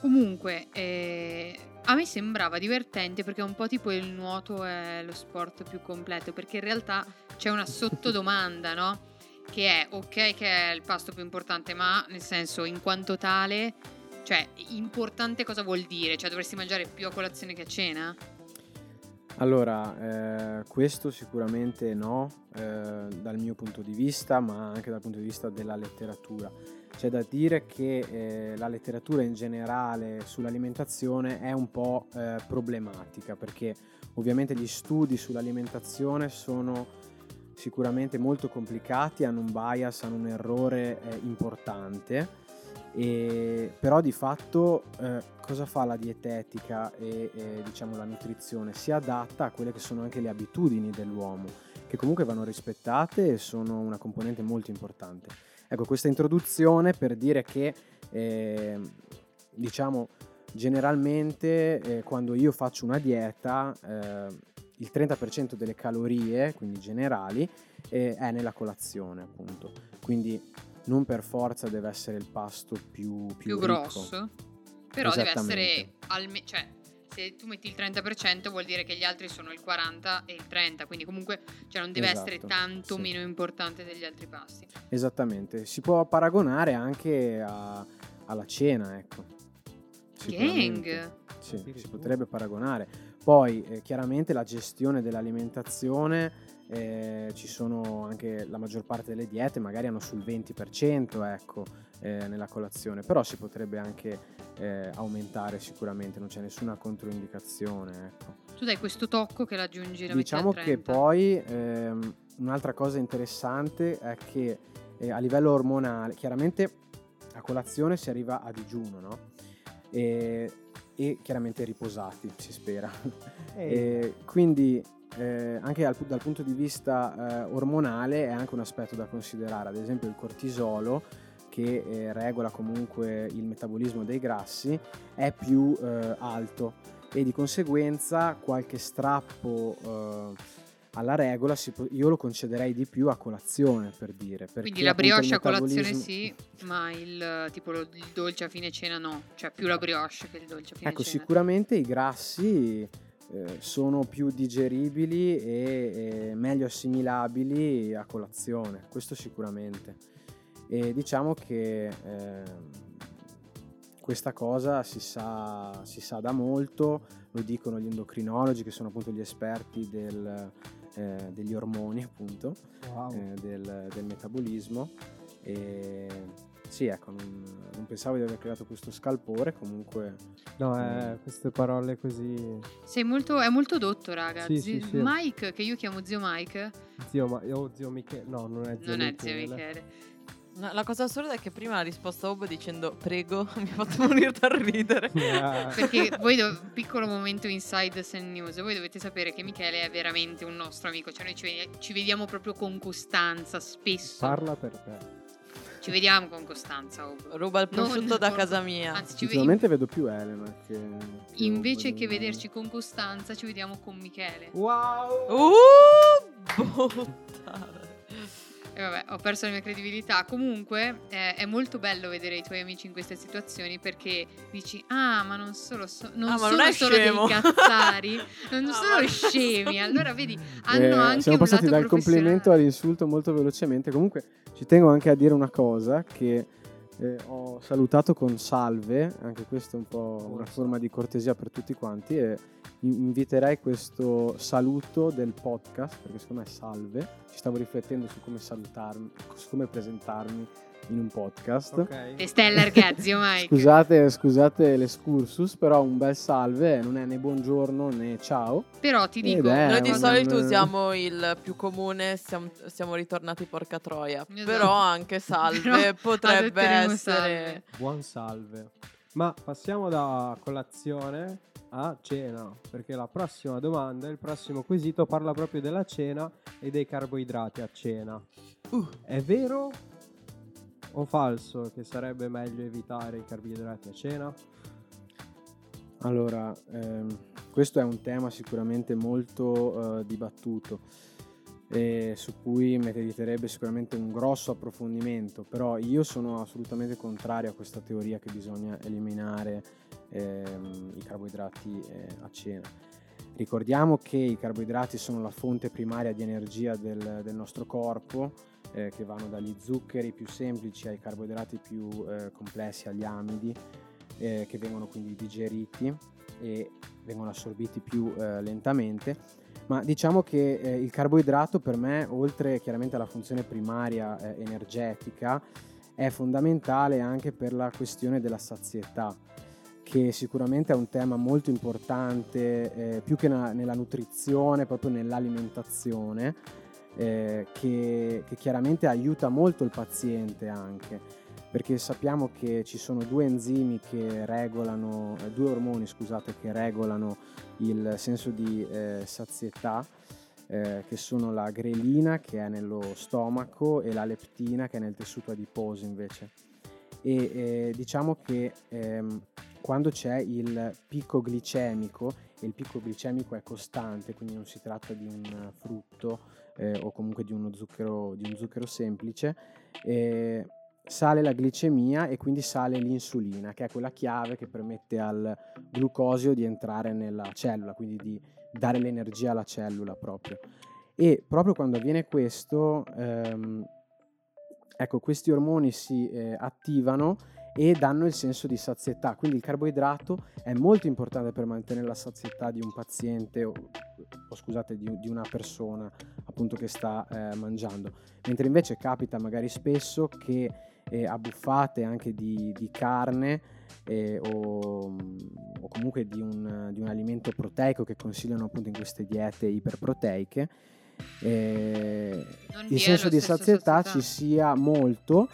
Speaker 3: Comunque, eh, a me sembrava divertente perché un po' tipo il nuoto è lo sport più completo, perché in realtà c'è una sottodomanda, no? Che è, ok che è il pasto più importante, ma nel senso, in quanto tale, cioè, importante cosa vuol dire? Cioè, dovresti mangiare più a colazione che a cena?
Speaker 4: Allora, eh, questo sicuramente no, eh, dal mio punto di vista, ma anche dal punto di vista della letteratura. C'è da dire che eh, la letteratura in generale sull'alimentazione è un po' eh, problematica, perché ovviamente gli studi sull'alimentazione sono sicuramente molto complicati, hanno un bias, hanno un errore eh, importante. E, però di fatto eh, cosa fa la dietetica e, e, diciamo la nutrizione? Si adatta a quelle che sono anche le abitudini dell'uomo, che comunque vanno rispettate e sono una componente molto importante. Ecco, questa introduzione per dire che eh, diciamo generalmente eh, quando io faccio una dieta eh, il 30% delle calorie, quindi generali, eh, è nella colazione appunto. Quindi non per forza deve essere il pasto più, più,
Speaker 3: Più grosso? Però deve essere almeno... Cioè, se tu metti il 30% vuol dire che gli altri sono il 40 e il 30, quindi comunque cioè, non deve essere
Speaker 4: Esatto,
Speaker 3: tanto
Speaker 4: sì.
Speaker 3: meno importante degli altri pasti.
Speaker 4: Esattamente, si può paragonare anche a- alla cena, ecco.
Speaker 3: Gang!
Speaker 4: Sì, si potrebbe paragonare. Poi eh, chiaramente la gestione dell'alimentazione, eh, ci sono anche la maggior parte delle diete, magari hanno sul 20% ecco, eh, nella colazione, però si potrebbe anche eh, aumentare sicuramente, non c'è nessuna controindicazione. Ecco.
Speaker 3: Tu dai questo tocco che l'aggiungi la
Speaker 4: Diciamo che
Speaker 3: 30.
Speaker 4: poi ehm, un'altra cosa interessante è che eh, a livello ormonale, chiaramente a colazione si arriva a digiuno, no? E, e chiaramente riposati, si spera. E quindi eh, anche dal, dal punto di vista eh, ormonale è anche un aspetto da considerare, ad esempio il cortisolo che eh, regola comunque il metabolismo dei grassi è più eh, alto e di conseguenza qualche strappo eh, alla regola può- io lo concederei di più a colazione per dire.
Speaker 3: Quindi
Speaker 4: perché
Speaker 3: la brioche a colazione sì, ma il tipo lo- il dolce a fine cena no. Cioè più la brioche che il dolce a fine
Speaker 4: Ecco,
Speaker 3: cena.
Speaker 4: sicuramente i grassi eh, sono più digeribili e, e meglio assimilabili a colazione, questo sicuramente. E diciamo che ehm, questa cosa si sa, si sa da molto, lo dicono gli endocrinologi che sono appunto gli esperti del, eh, degli ormoni appunto,
Speaker 1: Wow.
Speaker 4: eh, del, del metabolismo. E sì, ecco, non, non pensavo di aver creato questo scalpore, comunque
Speaker 1: No, eh, queste parole così.
Speaker 3: Sei molto, è molto dotto, raga.
Speaker 1: Sì,
Speaker 3: Zi-
Speaker 1: sì, sì.
Speaker 3: Mike, che io chiamo zio Mike,
Speaker 1: Zio, ma oh, zio Michele. No, non è zio
Speaker 3: non è zio
Speaker 1: Michele.
Speaker 2: No, La cosa assurda è che prima ha risposto a dicendo prego, mi ha fatto morire dal ridere.
Speaker 1: Ah,
Speaker 3: Perché voi, dov- piccolo momento inside Sen News, voi dovete sapere che Michele è veramente un nostro amico, cioè noi ci, vedi- ci vediamo proprio con costanza, spesso.
Speaker 1: Parla per te.
Speaker 3: Ci vediamo con costanza, oh.
Speaker 2: Ruba il
Speaker 3: Non-
Speaker 2: prosciutto da
Speaker 3: non-
Speaker 2: casa mia.
Speaker 3: Anzi, ci vedi-
Speaker 4: ultimamente vedo più Elena che... che
Speaker 3: invece
Speaker 4: Bob,
Speaker 3: che
Speaker 4: non-
Speaker 3: vederci con Costanza, ci vediamo con Michele.
Speaker 1: Wow!
Speaker 2: Uh, botta.
Speaker 3: E vabbè, ho perso la mia credibilità. Comunque eh, è molto bello vedere i tuoi amici in queste situazioni perché dici, ah, ma non solo, so- non
Speaker 2: Ah,
Speaker 3: sono
Speaker 2: non
Speaker 3: solo
Speaker 2: scemo."
Speaker 3: dei cazzari, non
Speaker 2: No,
Speaker 3: sono scemi.
Speaker 2: sono-
Speaker 3: Allora vedi, hanno
Speaker 4: Eh,
Speaker 3: anche
Speaker 4: siamo
Speaker 3: un
Speaker 4: passati dal complimento all'insulto molto velocemente. Comunque ci tengo anche a dire una cosa che eh, ho salutato con salve, anche questo è un po' una forma di cortesia per tutti quanti e in- inviterei questo saluto del podcast, perché secondo me è salve, ci stavo riflettendo su come salutarmi, su come presentarmi in un podcast.
Speaker 1: Ok.
Speaker 3: E Stella Argazio, Mike.
Speaker 4: Scusate, scusate l'escursus, però un bel salve non è né buongiorno né ciao.
Speaker 3: Però ti
Speaker 4: Ed
Speaker 3: dico,
Speaker 4: è
Speaker 2: Noi di solito usiamo il più comune, siamo, siamo ritornati porca troia.
Speaker 3: Esatto.
Speaker 2: Però anche salve
Speaker 3: Però
Speaker 2: potrebbe essere...
Speaker 3: salve.
Speaker 1: Buon salve. Ma passiamo da colazione a cena, perché la prossima domanda, il prossimo quesito parla proprio della cena e dei carboidrati a cena.
Speaker 2: Uh.
Speaker 1: È vero o falso che sarebbe meglio evitare i carboidrati a cena?
Speaker 4: Allora, ehm, questo è un tema sicuramente molto eh, dibattuto e su cui meriterebbe sicuramente un grosso approfondimento, però io sono assolutamente contrario a questa teoria che bisogna eliminare ehm, i carboidrati eh, a cena. Ricordiamo che i carboidrati sono la fonte primaria di energia del, del nostro corpo, eh, che vanno dagli zuccheri più semplici ai carboidrati più eh, complessi, agli amidi, eh, che vengono quindi digeriti e vengono assorbiti più eh, lentamente. Ma diciamo che eh, il carboidrato per me, oltre chiaramente alla funzione primaria eh, energetica, è fondamentale anche per la questione della sazietà, che sicuramente è un tema molto importante, eh, più che na- nella nutrizione, proprio nell'alimentazione, eh, che, che chiaramente aiuta molto il paziente anche perché sappiamo che ci sono due enzimi che regolano, eh, due ormoni scusate, che regolano il senso di eh, sazietà, eh, che sono la grelina che è nello stomaco e la leptina che è nel tessuto adiposo invece. E eh, diciamo che ehm, quando c'è il picco glicemico, e il picco glicemico è costante, quindi non si tratta di un frutto eh, o comunque di uno zucchero, di un zucchero semplice, eh, sale la glicemia e quindi sale l'insulina, che è quella chiave che permette al glucosio di entrare nella cellula, quindi di dare l'energia alla cellula proprio. E proprio quando avviene questo, ehm, ecco, questi ormoni si eh, attivano e danno il senso di sazietà. Quindi il carboidrato è molto importante per mantenere la sazietà di un paziente o, o scusate, di, di una persona appunto che sta eh, mangiando. Mentre invece capita magari spesso che eh, a buffate anche di, di carne eh, o, o comunque di un, di un alimento proteico che consigliano appunto in queste diete iperproteiche, eh, il senso di sazietà
Speaker 3: sazietà.
Speaker 4: ci sia molto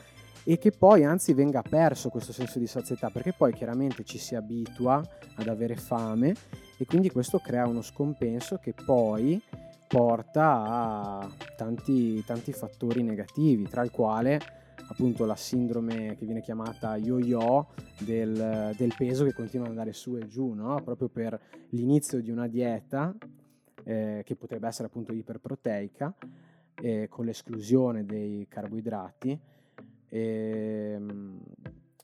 Speaker 4: e che poi anzi venga perso questo senso di sazietà perché poi chiaramente ci si abitua ad avere fame e quindi questo crea uno scompenso che poi porta a tanti, tanti fattori negativi tra il quale appunto la sindrome che viene chiamata yo-yo del, del peso che continua ad andare su e giù no? proprio per l'inizio di una dieta eh, che potrebbe essere appunto iperproteica eh, con l'esclusione dei carboidrati ehm,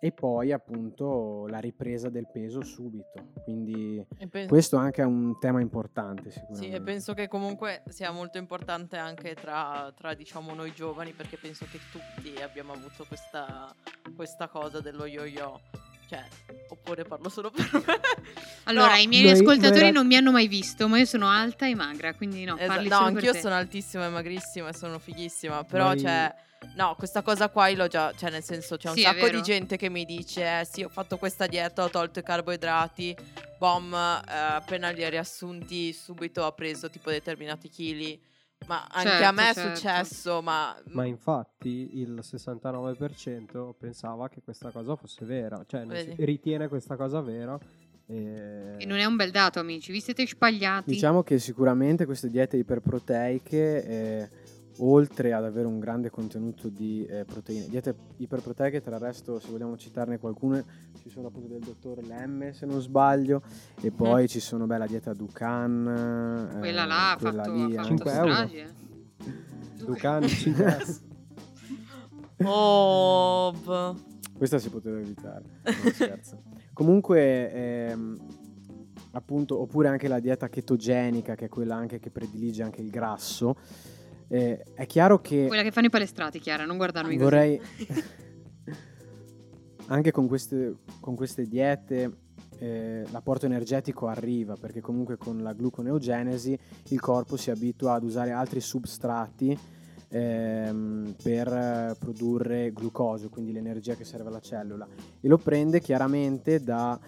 Speaker 4: e poi appunto la ripresa del peso subito quindi
Speaker 2: E pen-
Speaker 4: questo anche è un tema importante
Speaker 2: Sì,
Speaker 4: sicuramente
Speaker 2: e penso che comunque sia molto importante anche tra, tra, diciamo noi giovani perché penso che tutti abbiamo avuto questa, questa cosa dello yo-yo. Cioè, oppure parlo solo per me.
Speaker 3: Allora,
Speaker 2: No,
Speaker 3: i miei
Speaker 4: noi-
Speaker 3: ascoltatori
Speaker 4: noi-
Speaker 3: non mi hanno mai visto, ma io sono alta e magra, quindi no,
Speaker 2: Esa-
Speaker 3: parli
Speaker 2: no,
Speaker 3: solo per
Speaker 2: anch'io
Speaker 3: te.
Speaker 2: sono altissima e magrissima e sono fighissima. Però,
Speaker 1: Noi-
Speaker 2: cioè, no, questa cosa qua io l'ho già. Cioè, nel senso, c'è un
Speaker 3: Sì,
Speaker 2: sacco di gente che mi dice: eh, Sì, ho fatto questa dieta, ho tolto i carboidrati. Bom, eh, appena li ha riassunti, subito ha preso tipo determinati chili. Ma anche a
Speaker 3: Certo,
Speaker 2: me è
Speaker 3: certo.
Speaker 2: successo, ma.
Speaker 1: Ma infatti il 69% pensava che questa cosa fosse vera, cioè ritiene questa cosa vera. E...
Speaker 3: E non è un bel dato, amici, vi siete spagliati.
Speaker 4: Diciamo che sicuramente queste diete iperproteiche, eh, oltre ad avere un grande contenuto di eh, proteine, diete iperproteiche, tra il resto, se vogliamo citarne qualcune, ci sono appunto del dottor Lemme, se non sbaglio, e poi ci sono beh, la dieta Dukan. eh,
Speaker 3: Quella là ha
Speaker 4: quella
Speaker 3: fatto,
Speaker 4: lì,
Speaker 3: ha fatto
Speaker 4: anche-
Speaker 1: 5 euro.
Speaker 3: eh.
Speaker 1: Ducan 5 euro.
Speaker 2: Oh, b-
Speaker 4: Questa si poteva evitare. Scherzo. Comunque, ehm, appunto, oppure anche la dieta chetogenica, che è quella anche che predilige anche il grasso. Eh, è chiaro che
Speaker 3: Quella che fanno i palestrati, Chiara, non guardarmi così.
Speaker 4: vorrei anche con queste, con queste diete eh, l'apporto energetico arriva perché comunque con la gluconeogenesi il corpo si abitua ad usare altri substrati ehm, per eh, produrre glucosio, quindi l'energia che serve alla cellula e lo prende chiaramente dal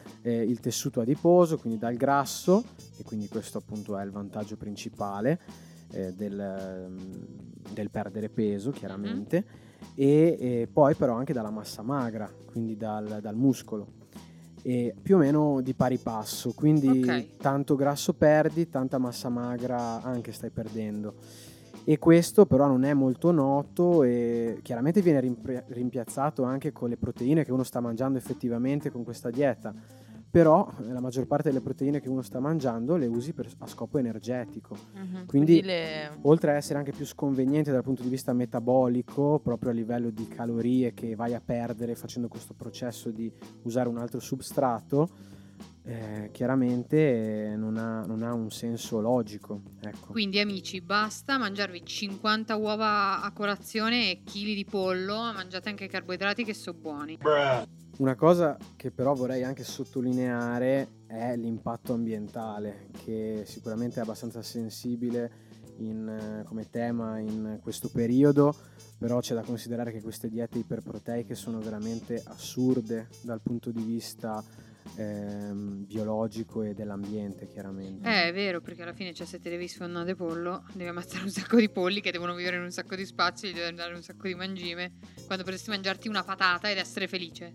Speaker 4: tessuto adiposo, quindi dal grasso e quindi questo appunto è il vantaggio principale eh, del, ehm, del perdere peso chiaramente e, e poi però anche dalla massa magra, quindi dal, dal muscolo. E più o meno di pari passo, quindi
Speaker 3: Ok.
Speaker 4: tanto grasso perdi, tanta massa magra anche stai perdendo. E questo però non è molto noto e chiaramente viene rimpiazzato anche con le proteine che uno sta mangiando effettivamente con questa dieta. Però la maggior parte delle proteine che uno sta mangiando le usi per- a scopo energetico.
Speaker 2: Mhm,
Speaker 4: Quindi-
Speaker 2: le...
Speaker 4: Oltre a essere anche più sconveniente dal punto di vista metabolico, proprio a livello di calorie che vai a perdere facendo questo processo di usare un altro substrato, eh, chiaramente eh, non ha, non ha un senso logico. Ecco.
Speaker 3: Quindi amici, basta mangiarvi 50 uova a colazione e chili di pollo, mangiate anche i carboidrati che sono buoni.
Speaker 4: Una cosa che però vorrei anche sottolineare è l'impatto ambientale, che sicuramente è abbastanza sensibile in, eh, come tema in questo periodo, però c'è da considerare che queste diete iperproteiche sono veramente assurde dal punto di vista ehm, biologico e dell'ambiente, chiaramente.
Speaker 3: Eh, è vero, perché alla fine, cioè, se te devi sfondare pollo, devi ammazzare un sacco di polli che devono vivere in un sacco di spazio, gli devi dare un sacco di mangime, quando potresti mangiarti una patata ed essere felice.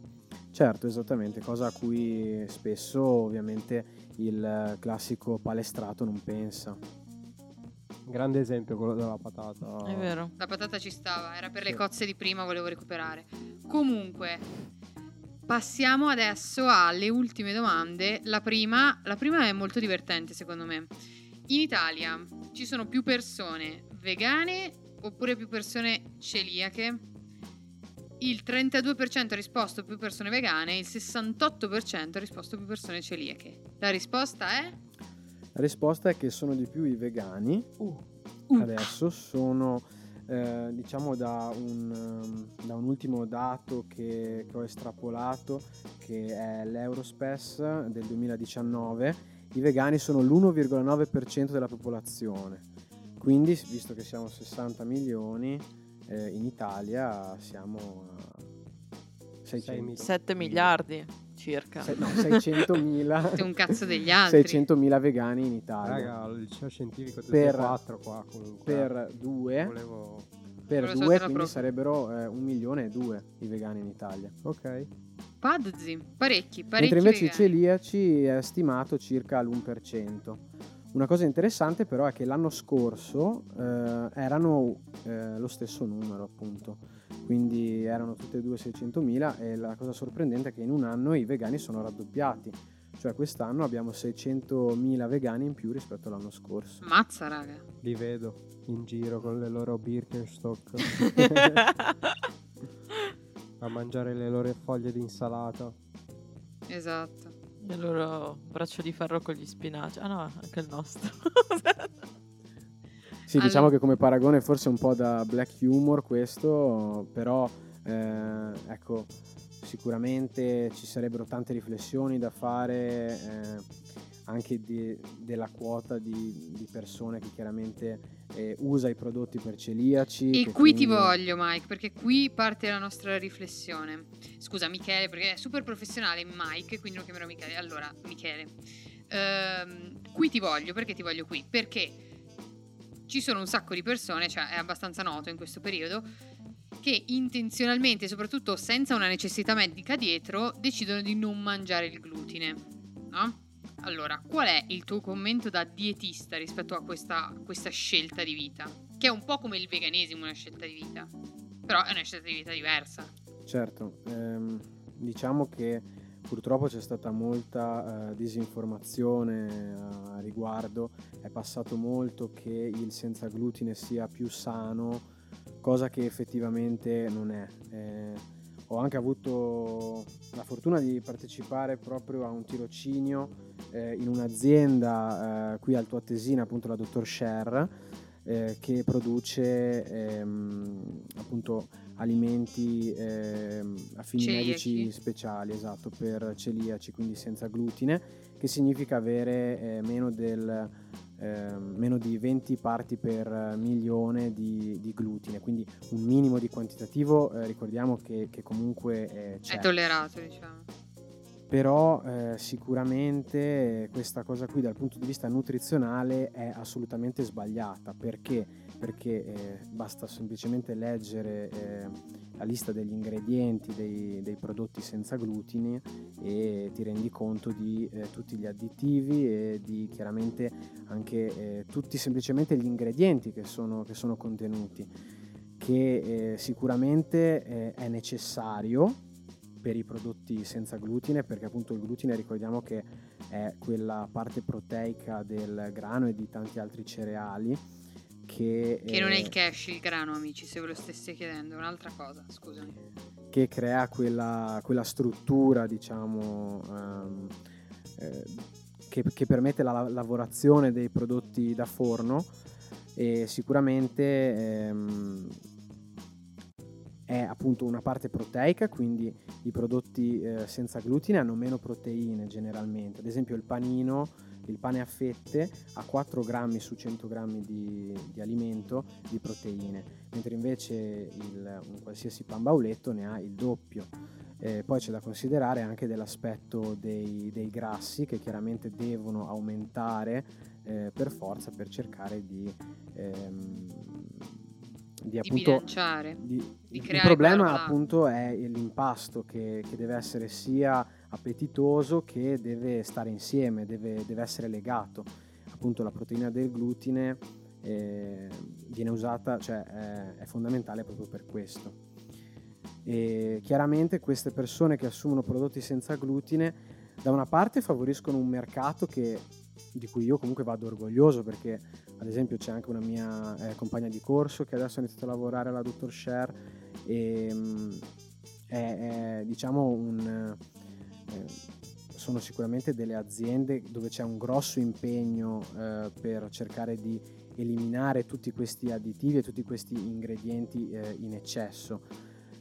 Speaker 4: Certo, esattamente, cosa a cui spesso ovviamente il classico palestrato non pensa.
Speaker 1: Grande esempio quello della patata.
Speaker 2: È vero.
Speaker 3: La patata ci stava, era per le
Speaker 1: Sì.
Speaker 3: cozze di prima, volevo recuperare. Comunque, passiamo adesso alle ultime domande. La prima, la prima è molto divertente secondo me. In Italia ci sono più persone vegane oppure più persone celiache? Il 32% ha risposto più persone vegane, il 68% ha risposto più persone celiache. La risposta è...
Speaker 4: La risposta è che sono di più i vegani
Speaker 3: Uh.
Speaker 4: adesso, sono eh, diciamo da un, ehm, da un ultimo dato che, che ho estrapolato che è l'Eurospes del 2019, i vegani sono l'1,9% della popolazione, quindi visto che siamo 60 milioni eh, in Italia siamo a 600,
Speaker 2: 7 miliardi circa.
Speaker 4: se- no, 600.000
Speaker 3: Sei un cazzo degli altri.
Speaker 4: 600.000 vegani in Italia.
Speaker 1: Raga, il liceo scientifico
Speaker 4: Per-
Speaker 1: 34 qua comunque.
Speaker 4: per due,
Speaker 1: Volevo...
Speaker 4: per
Speaker 3: Volevo
Speaker 4: due
Speaker 3: saltare la
Speaker 4: quindi
Speaker 3: prof.
Speaker 4: sarebbero eh, un milione e due i vegani in Italia.
Speaker 1: Ok.
Speaker 3: Pazzi, parecchi, parecchi
Speaker 4: Mentre invece i
Speaker 3: vegani.
Speaker 4: celiaci è stimato circa l'1%. Una cosa interessante però è che l'anno scorso eh, erano eh, lo stesso numero appunto, quindi erano tutte e due 600.000 e la cosa sorprendente è che in un anno i vegani sono raddoppiati, cioè quest'anno abbiamo 600.000 vegani in più rispetto all'anno scorso.
Speaker 3: Mazza, raga.
Speaker 1: Li vedo in giro con le loro Birkenstock a mangiare le loro foglie di insalata.
Speaker 3: Esatto.
Speaker 2: Il loro braccio di ferro con gli spinaci. Ah no, anche il nostro.
Speaker 4: Sì,
Speaker 3: Allora-
Speaker 4: diciamo che come paragone forse è un po' da black humor questo, però eh, ecco, sicuramente ci sarebbero tante riflessioni da fare eh, anche di- della quota di, di persone che chiaramente eh, usa i prodotti per celiaci.
Speaker 3: E qui ti
Speaker 4: quindi-
Speaker 3: voglio, Mike, perché qui parte la nostra riflessione. Scusa, Michele, perché è super professionale Mike, quindi lo chiamerò Michele. Allora, Michele, ehm, qui ti voglio, perché ti voglio qui? Perché ci sono un sacco di persone, cioè è abbastanza noto in questo periodo, che intenzionalmente, soprattutto senza una necessità medica dietro, decidono di non mangiare il glutine. No? Allora, qual è il tuo commento da dietista rispetto a questa, questa scelta di vita? Che è un po' come il veganesimo una scelta di vita, però è una scelta di vita diversa.
Speaker 4: Certo, ehm, diciamo che purtroppo c'è stata molta eh, disinformazione a riguardo, è passato molto che il senza glutine sia più sano, cosa cosa che effettivamente non è. Eh, ho anche avuto la fortuna di partecipare proprio a un tirocinio eh, in un'azienda eh, qui al Tuatesina, appunto la Dottor Sher, eh, che produce ehm, appunto alimenti ehm, a fini
Speaker 3: Celiaci.
Speaker 4: medici speciali, esatto, per celiaci, quindi senza glutine, che significa avere eh, meno, del, ehm, meno di 20 parti per milione di, di glutine, quindi un minimo di quantitativo, eh, ricordiamo che, che comunque eh, c'è
Speaker 3: È tollerato, diciamo.
Speaker 4: Però eh, sicuramente questa cosa qui dal punto di vista nutrizionale è assolutamente sbagliata. Perché? Perché eh, basta semplicemente leggere eh, la lista degli ingredienti dei, dei prodotti senza glutine e ti rendi conto di eh, tutti gli additivi e di chiaramente anche eh, tutti semplicemente gli ingredienti che sono, che sono contenuti. Che eh, sicuramente è necessario per i prodotti senza glutine perché appunto il glutine ricordiamo che è quella parte proteica del grano e di tanti altri cereali che,
Speaker 3: Che non è
Speaker 4: eh,
Speaker 3: il cash il grano, amici, se ve lo stesse chiedendo, è un'altra cosa, scusami.
Speaker 4: che crea quella, quella struttura, diciamo, ehm, eh, che, che permette la la- lavorazione dei prodotti da forno e sicuramente ehm, è appunto una parte proteica, quindi i prodotti eh, senza glutine hanno meno proteine generalmente. Ad esempio il panino, il pane a fette ha 4 grammi su 100 grammi di, di alimento di proteine, mentre invece il- un qualsiasi pan bauletto ne ha il doppio. Eh, poi c'è da considerare anche dell'aspetto dei, dei grassi che chiaramente devono aumentare eh, per forza per cercare di, ehm, di appunto di-
Speaker 3: di
Speaker 4: il problema
Speaker 3: quella-
Speaker 4: appunto è l'impasto che, che deve essere sia appetitoso che deve stare insieme, deve, deve essere legato. Appunto la proteina del glutine eh, viene usata, cioè è, è fondamentale proprio per questo. E chiaramente queste persone che assumono prodotti senza glutine da una parte favoriscono un mercato che- di cui io comunque vado orgoglioso perché ad esempio c'è anche una mia eh, compagna di corso che adesso ha iniziato a lavorare alla Dr. Share e mm, è, è, diciamo un eh, sono sicuramente delle aziende dove c'è un grosso impegno eh, per cercare di eliminare tutti questi additivi e tutti questi ingredienti eh, in eccesso.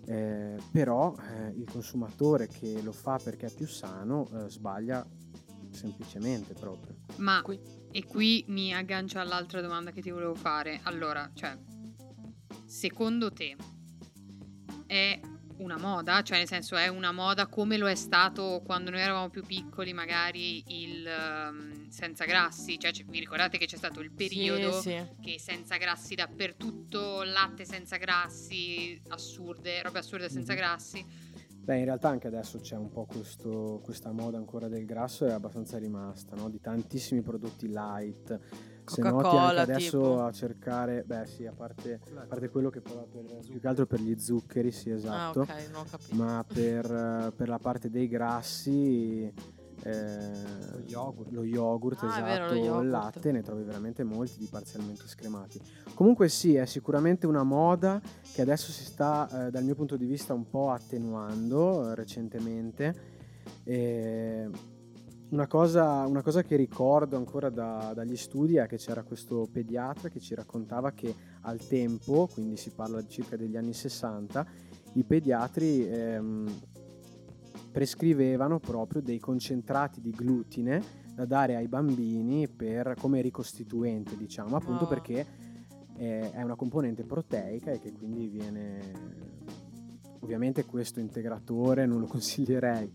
Speaker 4: Eh, però eh, il consumatore che lo fa perché è più sano eh, sbaglia semplicemente proprio.
Speaker 3: Ma
Speaker 2: Qui.
Speaker 3: E qui mi aggancio all'altra domanda che ti volevo fare. Allora, cioè, secondo te è una moda? Cioè, nel senso, è una moda come lo è stato quando noi eravamo più piccoli, magari il ehm, senza grassi? Cioè, c- vi ricordate che c'è stato il periodo
Speaker 2: Sì, sì.
Speaker 3: che senza grassi dappertutto, latte senza grassi, assurde, robe assurde senza
Speaker 4: Mhm.
Speaker 3: grassi.
Speaker 4: Beh, in realtà anche adesso c'è un po' questo- questa moda ancora del grasso, è abbastanza rimasta, no? Di tantissimi prodotti light. Se noti anche adesso
Speaker 2: tipo.
Speaker 4: a cercare, beh sì, a parte, a parte quello che però per, più che altro per gli zuccheri, sì
Speaker 2: Ah,
Speaker 4: esatto,
Speaker 2: ok, non ho capito.
Speaker 4: ma per, per la parte dei grassi, eh,
Speaker 1: Lo yogurt.
Speaker 4: lo yogurt,
Speaker 2: Ah,
Speaker 4: esatto,
Speaker 2: vero, lo
Speaker 4: il latte, ne trovi veramente molti di parzialmente scremati. Comunque sì, è sicuramente una moda che adesso si sta, eh, dal mio punto di vista, un po' attenuando eh, recentemente. E una, cosa, una cosa che ricordo ancora da- dagli studi è che c'era questo pediatra che ci raccontava che al tempo, quindi si parla circa degli anni 60, i pediatri ehm, prescrivevano proprio dei concentrati di glutine da dare ai bambini per- come ricostituente, diciamo, appunto
Speaker 2: Ah.
Speaker 4: perché eh, è una componente proteica e che quindi viene ovviamente questo integratore non lo consiglierei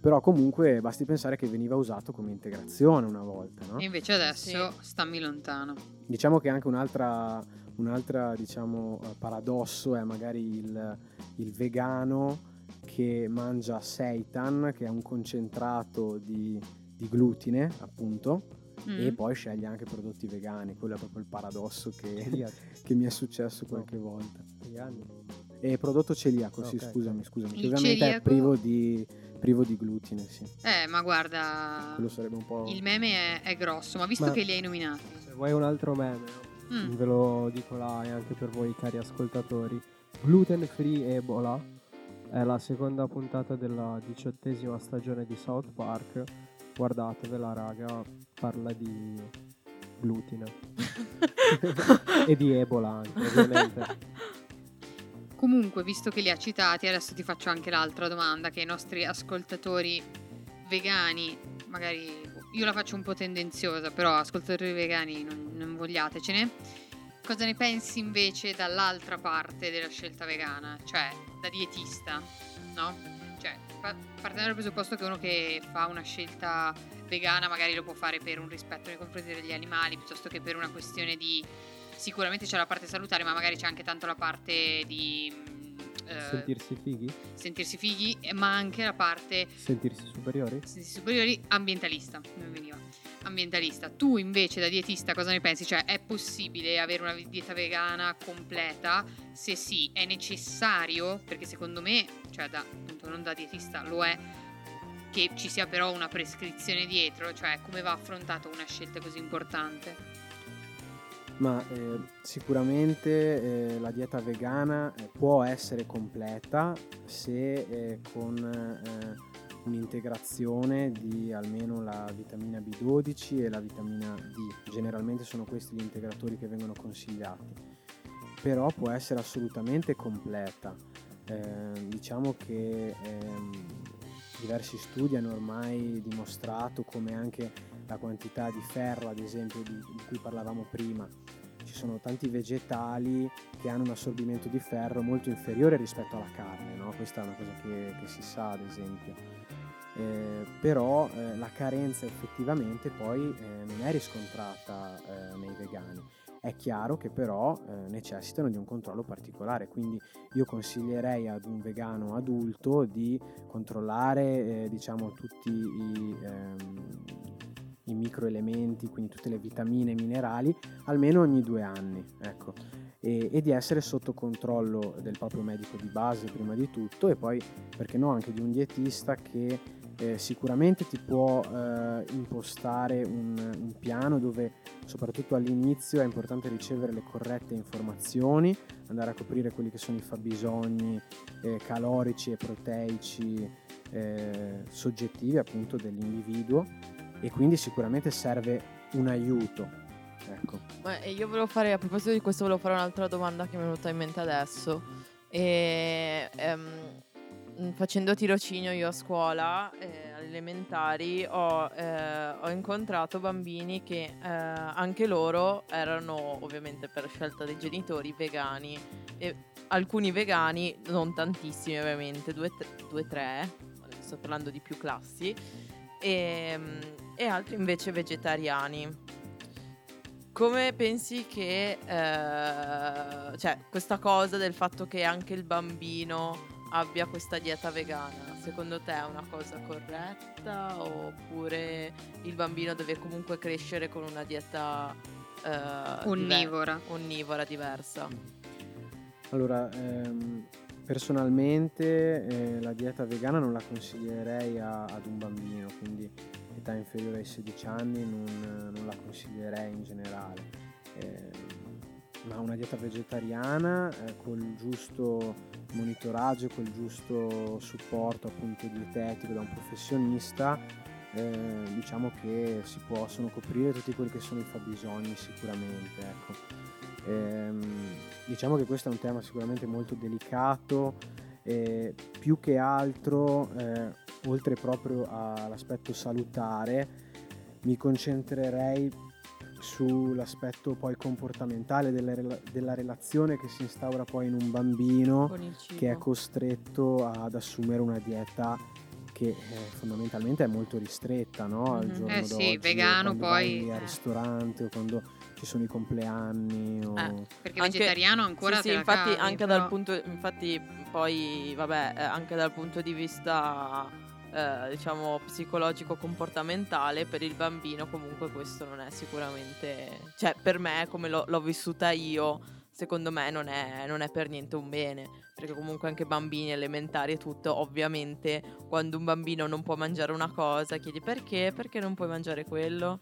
Speaker 4: però comunque basti pensare che veniva usato come integrazione una volta no?
Speaker 3: E invece adesso stammi lontano.
Speaker 4: diciamo che anche un'altra, un'altra diciamo, paradosso è magari il, il vegano che mangia seitan che è un concentrato di, di glutine appunto
Speaker 3: Mm.
Speaker 4: e poi sceglie anche prodotti vegani quello è proprio il paradosso che, che mi è successo qualche volta
Speaker 1: Gli anni.
Speaker 4: e prodotto celiaco, sì,
Speaker 1: Ok,
Speaker 4: scusami, scusami.
Speaker 3: Il
Speaker 4: ovviamente è
Speaker 3: celiaco-
Speaker 4: privo di, privo di glutine, sì.
Speaker 3: Eh, ma guarda,
Speaker 4: Quello sarebbe un po'.
Speaker 3: il meme è, è grosso, ma visto
Speaker 1: Ma-
Speaker 3: che li hai nominati,
Speaker 1: Se vuoi un altro meme, no?
Speaker 3: Mm.
Speaker 1: ve lo dico là e anche per voi cari ascoltatori. Gluten Free Ebola è la seconda puntata della diciottesima stagione di South Park. Guardatevela raga, parla di glutine e di Ebola anche ovviamente.
Speaker 3: Comunque, visto che li ha citati, adesso ti faccio anche l'altra domanda che i nostri ascoltatori vegani, magari io la faccio un po' tendenziosa, però ascoltatori vegani non, non vogliatecene. Cosa ne pensi invece dall'altra parte della scelta vegana, cioè da dietista, no? Cioè, pa- partendo dal presupposto che uno che fa una scelta vegana magari lo può fare per un rispetto nei confronti degli animali piuttosto che per una questione di sicuramente c'è la parte salutare, ma magari c'è anche tanto la parte di mm, eh,
Speaker 1: Sentirsi fighi?
Speaker 3: sentirsi fighi, ma anche la parte
Speaker 1: Sentirsi superiori?
Speaker 3: sentirsi superiori ambientalista. Mi veniva. Ambientalista. Tu invece da dietista cosa ne pensi? Cioè è possibile avere una dieta vegana completa? Se sì, è necessario? Perché secondo me, cioè da, appunto non da dietista, lo è che ci sia però una prescrizione dietro, cioè come va affrontata una scelta così importante?
Speaker 4: Ma eh, sicuramente eh, la dieta vegana eh, può essere completa se eh, con eh, un'integrazione di almeno la vitamina B12 e la vitamina D. Generalmente sono questi gli integratori che vengono consigliati. Però può essere assolutamente completa. Eh, diciamo che ehm, diversi studi hanno ormai dimostrato come anche la quantità di ferro, ad esempio, di, di cui parlavamo prima, ci sono tanti vegetali che hanno un assorbimento di ferro molto inferiore rispetto alla carne, no? questa è una cosa che, che si sa ad esempio. Eh, però eh, la carenza effettivamente poi eh, non è riscontrata eh, nei vegani. È chiaro che però eh, necessitano di un controllo particolare, quindi io consiglierei ad un vegano adulto di controllare eh, diciamo tutti i, ehm, i microelementi, quindi tutte le vitamine e minerali, almeno ogni due anni, ecco. E, e, di essere sotto controllo del proprio medico di base prima di tutto e poi, perché no, anche di un dietista che eh, sicuramente ti può eh, impostare un, un, piano dove soprattutto all'inizio è importante ricevere le corrette informazioni, andare a coprire quelli che sono i fabbisogni eh, calorici e proteici eh, soggettivi appunto dell'individuo e quindi sicuramente serve un aiuto. Ecco.
Speaker 2: Ma io volevo fare, a proposito di questo, volevo fare un'altra domanda che mi è venuta in mente adesso. E, ehm, facendo tirocinio io a scuola, eh, elementari, ho, eh, ho, incontrato bambini che eh, anche loro erano, ovviamente per scelta dei genitori, vegani. E alcuni vegani, non tantissimi ovviamente, due o tre, sto parlando di più classi. E, e altri invece vegetariani. Come pensi che eh, cioè, questa cosa del fatto che anche il bambino abbia questa dieta vegana, secondo te è una cosa corretta oppure il bambino deve comunque crescere con una dieta eh,
Speaker 3: onnivora.
Speaker 2: Diver- onnivora diversa?
Speaker 4: Allora, ehm, personalmente eh, la dieta vegana non la consiglierei a, ad un bambino, quindi età inferiore ai 16 anni non, non la consiglierei in generale. Eh, ma una dieta vegetariana eh, col giusto monitoraggio, col giusto supporto appunto dietetico da un professionista, eh, diciamo che si possono coprire tutti quelli che sono i fabbisogni sicuramente. Ecco. Ehm, diciamo che questo è un tema sicuramente molto delicato, eh, più che altro eh, oltre proprio all'aspetto salutare, mi concentrerei sull'aspetto poi comportamentale della, della, relazione che si instaura poi in un bambino che è costretto ad assumere una dieta che eh, fondamentalmente è molto ristretta no? al
Speaker 3: mm-hmm.
Speaker 4: giorno
Speaker 3: eh
Speaker 4: d'oggi,
Speaker 3: sì, vegano poi
Speaker 4: al
Speaker 3: eh.
Speaker 4: ristorante o quando ci sono i compleanni o...
Speaker 3: eh, perché anche, vegetariano ancora
Speaker 2: sì, sì infatti cavi, anche però... dal punto infatti poi vabbè eh, anche dal punto di vista eh, diciamo psicologico comportamentale per il bambino comunque questo non è sicuramente cioè per me come l'ho, l'ho vissuta io secondo me non è, non è, per niente un bene perché comunque anche bambini elementari e tutto ovviamente quando un bambino non può mangiare una cosa chiedi perché perché non puoi mangiare quello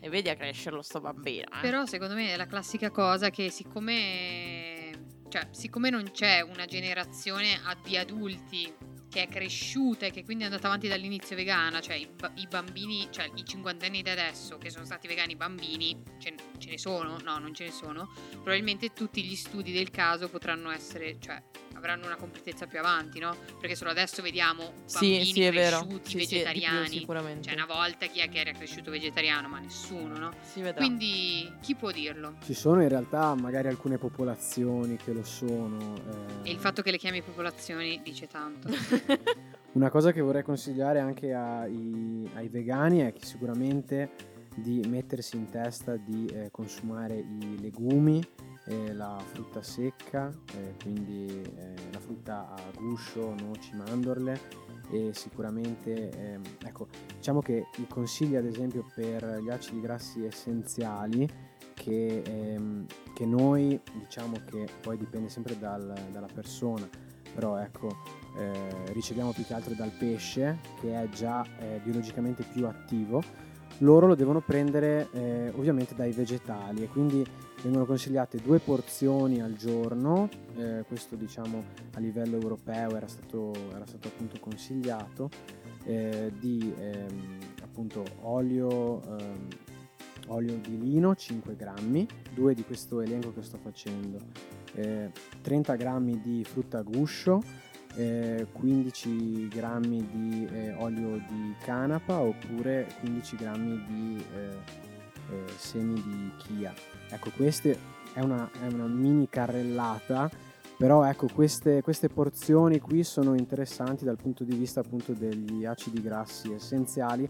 Speaker 2: E vedi a crescerlo sto bambino. Eh?
Speaker 3: Però secondo me è la classica cosa che siccome, cioè, siccome non c'è una generazione di adulti che è cresciuta e che quindi è andata avanti dall'inizio vegana, cioè i, i bambini, cioè i cinquantenni di adesso che sono stati vegani bambini, ce, ce ne sono? No, non ce ne sono. Probabilmente tutti gli studi del caso potranno essere, cioè avranno una completezza più avanti, no? Perché solo adesso vediamo
Speaker 2: Sì,
Speaker 3: bambini
Speaker 2: sì, è vero.
Speaker 3: cresciuti
Speaker 2: Sì, sì,
Speaker 3: vegetariani.
Speaker 2: sicuramente.
Speaker 3: cioè una volta chi è che era cresciuto vegetariano? Ma nessuno, no?
Speaker 2: Si vedrà.
Speaker 3: Quindi chi può dirlo?
Speaker 4: Ci sono in realtà magari alcune popolazioni che lo sono. eh,
Speaker 3: E il fatto che le chiami popolazioni dice tanto.
Speaker 4: Una cosa che vorrei consigliare anche ai, ai vegani è che sicuramente di mettersi in testa di eh, consumare i legumi, eh, la frutta secca, eh, quindi la frutta a guscio, noci, mandorle e sicuramente ehm, ecco diciamo che i consigli ad esempio per gli acidi grassi essenziali che, ehm, che noi diciamo che poi dipende sempre dal- dalla persona però ecco eh, riceviamo più che altro dal pesce che è già eh, biologicamente più attivo loro lo devono prendere eh, ovviamente dai vegetali e quindi vengono consigliate due porzioni al giorno eh, questo diciamo a livello europeo era stato, era stato appunto consigliato eh, di ehm, appunto olio ehm, olio di lino 5 grammi due di questo elenco che sto facendo eh, 30 grammi di frutta a guscio eh, 15 grammi di eh, olio di canapa oppure 15 grammi di eh, semi di chia ecco queste è una, è una mini carrellata però ecco queste, queste porzioni qui sono interessanti dal punto di vista appunto degli acidi grassi essenziali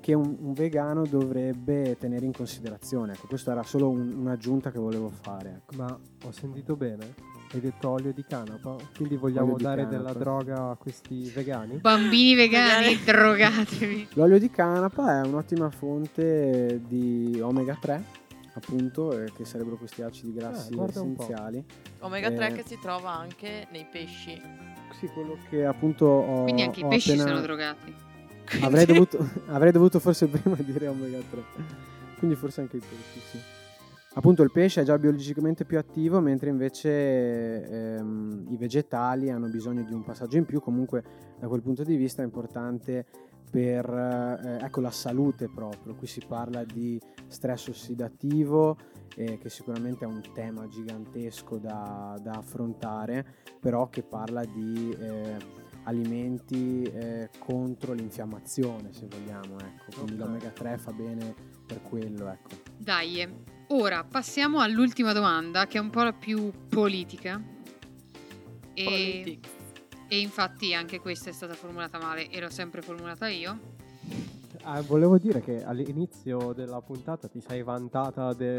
Speaker 4: che un, un vegano dovrebbe tenere in considerazione ecco questa era solo un- un'aggiunta che volevo fare ecco.
Speaker 1: Ma ho sentito bene? Hai detto olio di canapa? Quindi vogliamo dare
Speaker 4: canapa.
Speaker 1: della droga a questi vegani?
Speaker 3: Bambini vegani, drogatevi.
Speaker 4: L'olio di canapa è un'ottima fonte di omega 3, appunto, eh, che sarebbero questi acidi grassi
Speaker 1: Eh, po'.
Speaker 4: essenziali.
Speaker 2: Omega 3
Speaker 4: Eh.
Speaker 2: che si trova anche nei pesci.
Speaker 4: Sì, quello che appunto ho,
Speaker 3: Quindi anche i pesci
Speaker 4: appena-
Speaker 3: sono drogati.
Speaker 4: Avrei dovuto, avrei dovuto forse prima dire omega 3. Quindi forse anche i pesci, sì. Appunto il pesce è già biologicamente più attivo, mentre invece ehm, i vegetali hanno bisogno di un passaggio in più. Comunque da quel punto di vista è importante per eh, ecco, la salute proprio. Qui si parla di stress ossidativo, eh, che sicuramente è un tema gigantesco da, da affrontare, però che parla di eh, alimenti eh, contro l'infiammazione, se vogliamo. Ecco. Quindi
Speaker 1: Ok.
Speaker 4: l'omega 3 fa bene per quello. Ecco.
Speaker 3: Dai, eh. Ora passiamo all'ultima domanda che è un po' la più politica. E,
Speaker 2: Politics.
Speaker 3: e infatti anche questa è stata formulata male e l'ho sempre formulata io.
Speaker 1: Ah, volevo dire che all'inizio della puntata ti sei vantata di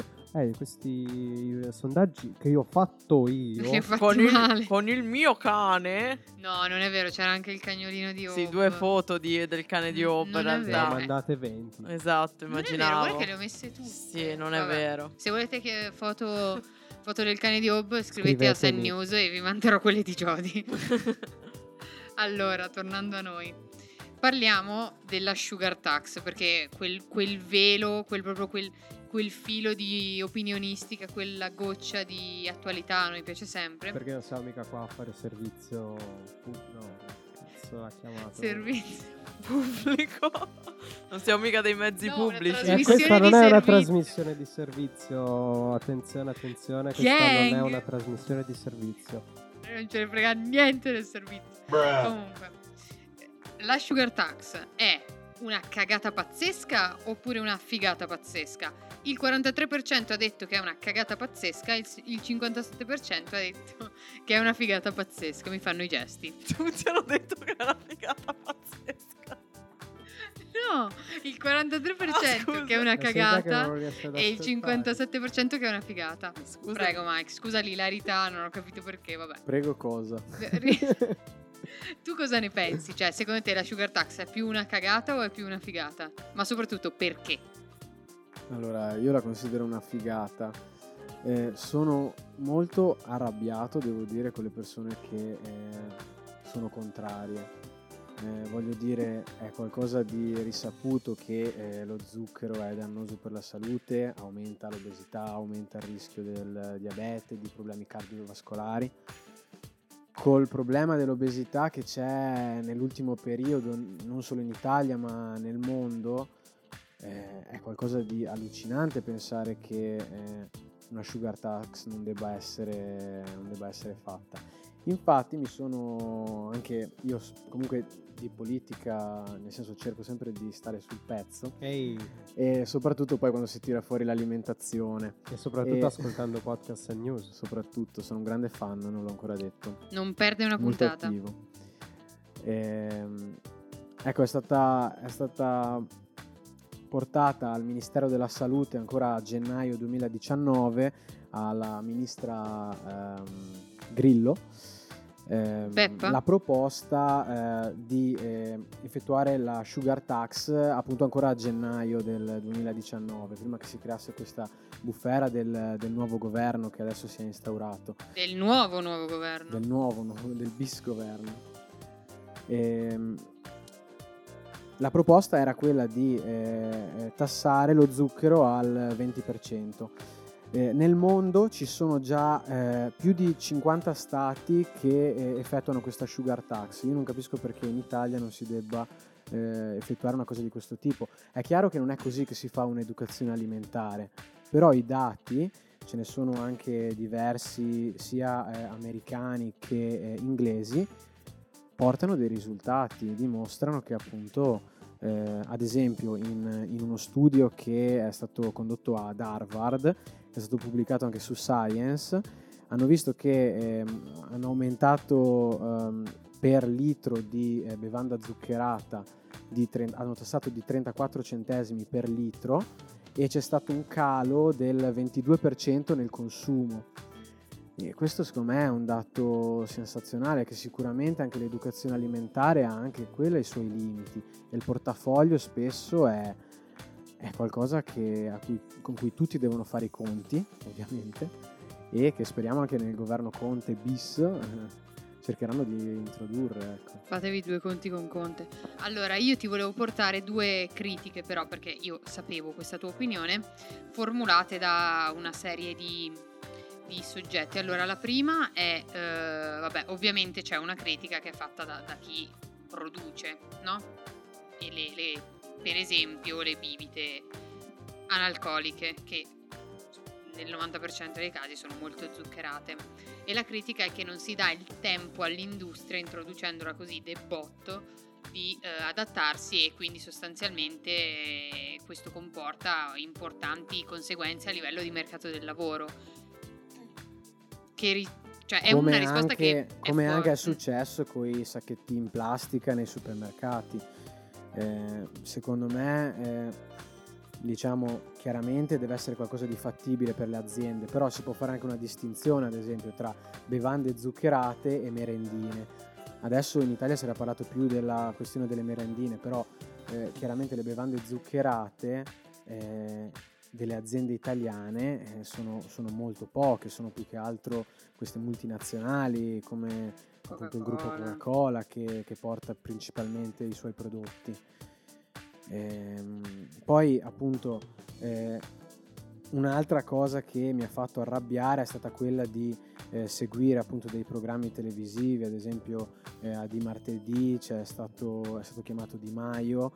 Speaker 1: questi eh, sondaggi che io ho fatto io.
Speaker 2: Con il, con il mio cane.
Speaker 3: No, non è vero, c'era anche il cagnolino di
Speaker 2: Sì,
Speaker 3: Hope.
Speaker 2: due foto di- del cane di Hope in
Speaker 3: Non
Speaker 1: Ne
Speaker 2: realtà.
Speaker 3: vero.
Speaker 1: mandate 20.
Speaker 2: Esatto,
Speaker 3: Non è vero,
Speaker 2: immaginavo.
Speaker 3: che le ho messe tutte.
Speaker 2: Sì, non è
Speaker 3: Vabbè.
Speaker 2: vero.
Speaker 3: Se volete che foto, foto del cane di Hope, scrivete a Sen. News e vi manderò quelle di Jody. allora, tornando a noi. Parliamo della sugar tax, perché quel, quel velo, quel, proprio quel, quel filo di opinionistica, quella goccia di attualità a noi piace sempre.
Speaker 1: Perché non siamo mica qua a fare servizio. pu- No, cazzo l'ha chiamato.
Speaker 3: Servizio.
Speaker 2: Pubblico. Non siamo mica dei mezzi
Speaker 3: No, una
Speaker 2: pubblici.
Speaker 1: Eh, questa non è una
Speaker 3: servizio.
Speaker 1: trasmissione di servizio. Attenzione, attenzione. Questa non
Speaker 3: Gang.
Speaker 1: è una trasmissione di servizio.
Speaker 3: non ce ne frega niente del servizio. Comunque, la sugar tax è una cagata pazzesca oppure una figata pazzesca? Il 43% ha detto che è una cagata pazzesca, il il 57% ha detto che è una figata pazzesca. Mi fanno i gesti.
Speaker 2: Tutti hanno detto che è una figata pazzesca.
Speaker 3: No, il 43%
Speaker 2: Ah,
Speaker 3: che è una cagata e il
Speaker 1: ascoltare.
Speaker 3: 57% che è una figata.
Speaker 2: Scusa.
Speaker 3: Prego Mike, scusa l'ilarità, non ho capito perché, vabbè.
Speaker 4: Prego cosa?
Speaker 3: Tu cosa ne pensi? Cioè, secondo te la sugar tax è più una cagata o è più una figata? Ma soprattutto perché?
Speaker 4: Allora, io la considero una figata. Eh, sono molto arrabbiato, devo dire, con le persone che eh, sono contrarie. eh, voglio dire, è qualcosa di risaputo che eh, lo zucchero è dannoso per la salute, aumenta l'obesità, aumenta il rischio del diabete, di problemi cardiovascolari. Col problema dell'obesità che c'è nell'ultimo periodo, non solo in Italia ma nel mondo, eh, è qualcosa di allucinante pensare che eh, una sugar tax non debba essere, non debba essere fatta. Infatti mi sono anche io comunque di politica, nel senso cerco sempre di stare sul pezzo
Speaker 1: Ehi,
Speaker 4: e soprattutto poi quando si tira fuori l'alimentazione.
Speaker 1: e soprattutto
Speaker 4: E-
Speaker 1: ascoltando podcast e news.
Speaker 4: Soprattutto sono un grande fan, non l'ho ancora detto.
Speaker 3: Non perde una
Speaker 4: molto
Speaker 3: puntata.
Speaker 4: attivo. Ehm, ecco, è stata, è stata portata al Ministero della Salute ancora a gennaio 2019 alla ministra ehm, Grillo. ehm,
Speaker 3: Peppa?
Speaker 4: la proposta eh, di eh, effettuare la sugar tax appunto ancora a gennaio del 2019 prima che si creasse questa bufera del, del nuovo governo che adesso si è instaurato
Speaker 3: Del nuovo nuovo governo.
Speaker 4: del nuovo, no? del bis governo. Ehm, la proposta era quella di eh, eh, tassare lo zucchero al 20%. Eh, nel mondo ci sono già eh, più di 50 stati che eh, effettuano questa sugar tax. Io non capisco perché in Italia non si debba eh, effettuare una cosa di questo tipo. È chiaro che non è così che si fa un'educazione alimentare, però i dati ce ne sono anche diversi sia eh, americani che eh, inglesi portano dei risultati dimostrano che appunto eh, ad esempio in, in uno studio che è stato condotto ad Harvard è stato pubblicato anche su Science hanno visto che ehm, hanno aumentato ehm, per litro di eh, bevanda zuccherata di tre- hanno tassato di 34 centesimi per litro e c'è stato un calo del 22% nel consumo. E questo secondo me è un dato sensazionale che sicuramente anche l'educazione alimentare ha anche quella i suoi limiti e il portafoglio spesso è, è qualcosa che- cui- con cui tutti devono fare i conti ovviamente e che speriamo anche nel governo Conte bis eh, cercheranno di introdurre. Ecco.
Speaker 3: Fatevi due conti con Conte. Allora, io ti volevo portare due critiche, però, perché io sapevo questa tua opinione, formulate da una serie di, di soggetti. Allora, la prima è, eh, vabbè, ovviamente c'è una critica che è fatta da, da chi produce, no? E le, le- per esempio, le bibite analcoliche, che nel 90% dei casi sono molto zuccherate e la critica è che non si dà il tempo all'industria introducendola così de botto di eh, adattarsi e quindi sostanzialmente eh, questo comporta importanti conseguenze a livello di mercato del lavoro. Che ri- cioè è una risposta
Speaker 4: anche,
Speaker 3: che
Speaker 4: come anche è successo con i sacchetti in plastica nei supermercati. Eh, secondo me, eh, diciamo chiaramente deve essere qualcosa di fattibile per le aziende, però si può fare anche una distinzione, ad esempio, tra bevande zuccherate e merendine. Adesso in Italia si era parlato più della questione delle merendine, però eh, chiaramente le bevande zuccherate eh, delle aziende italiane eh, sono, sono molto poche, sono più che altro queste multinazionali come appunto il gruppo
Speaker 3: Coca-Cola.
Speaker 4: Che, che porta principalmente i suoi prodotti. Ehm, poi appunto eh, un'altra cosa che mi ha fatto arrabbiare è stata quella di eh, seguire appunto dei programmi televisivi, ad esempio eh, a Di Martedì c'è stato, è stato chiamato Di Maio.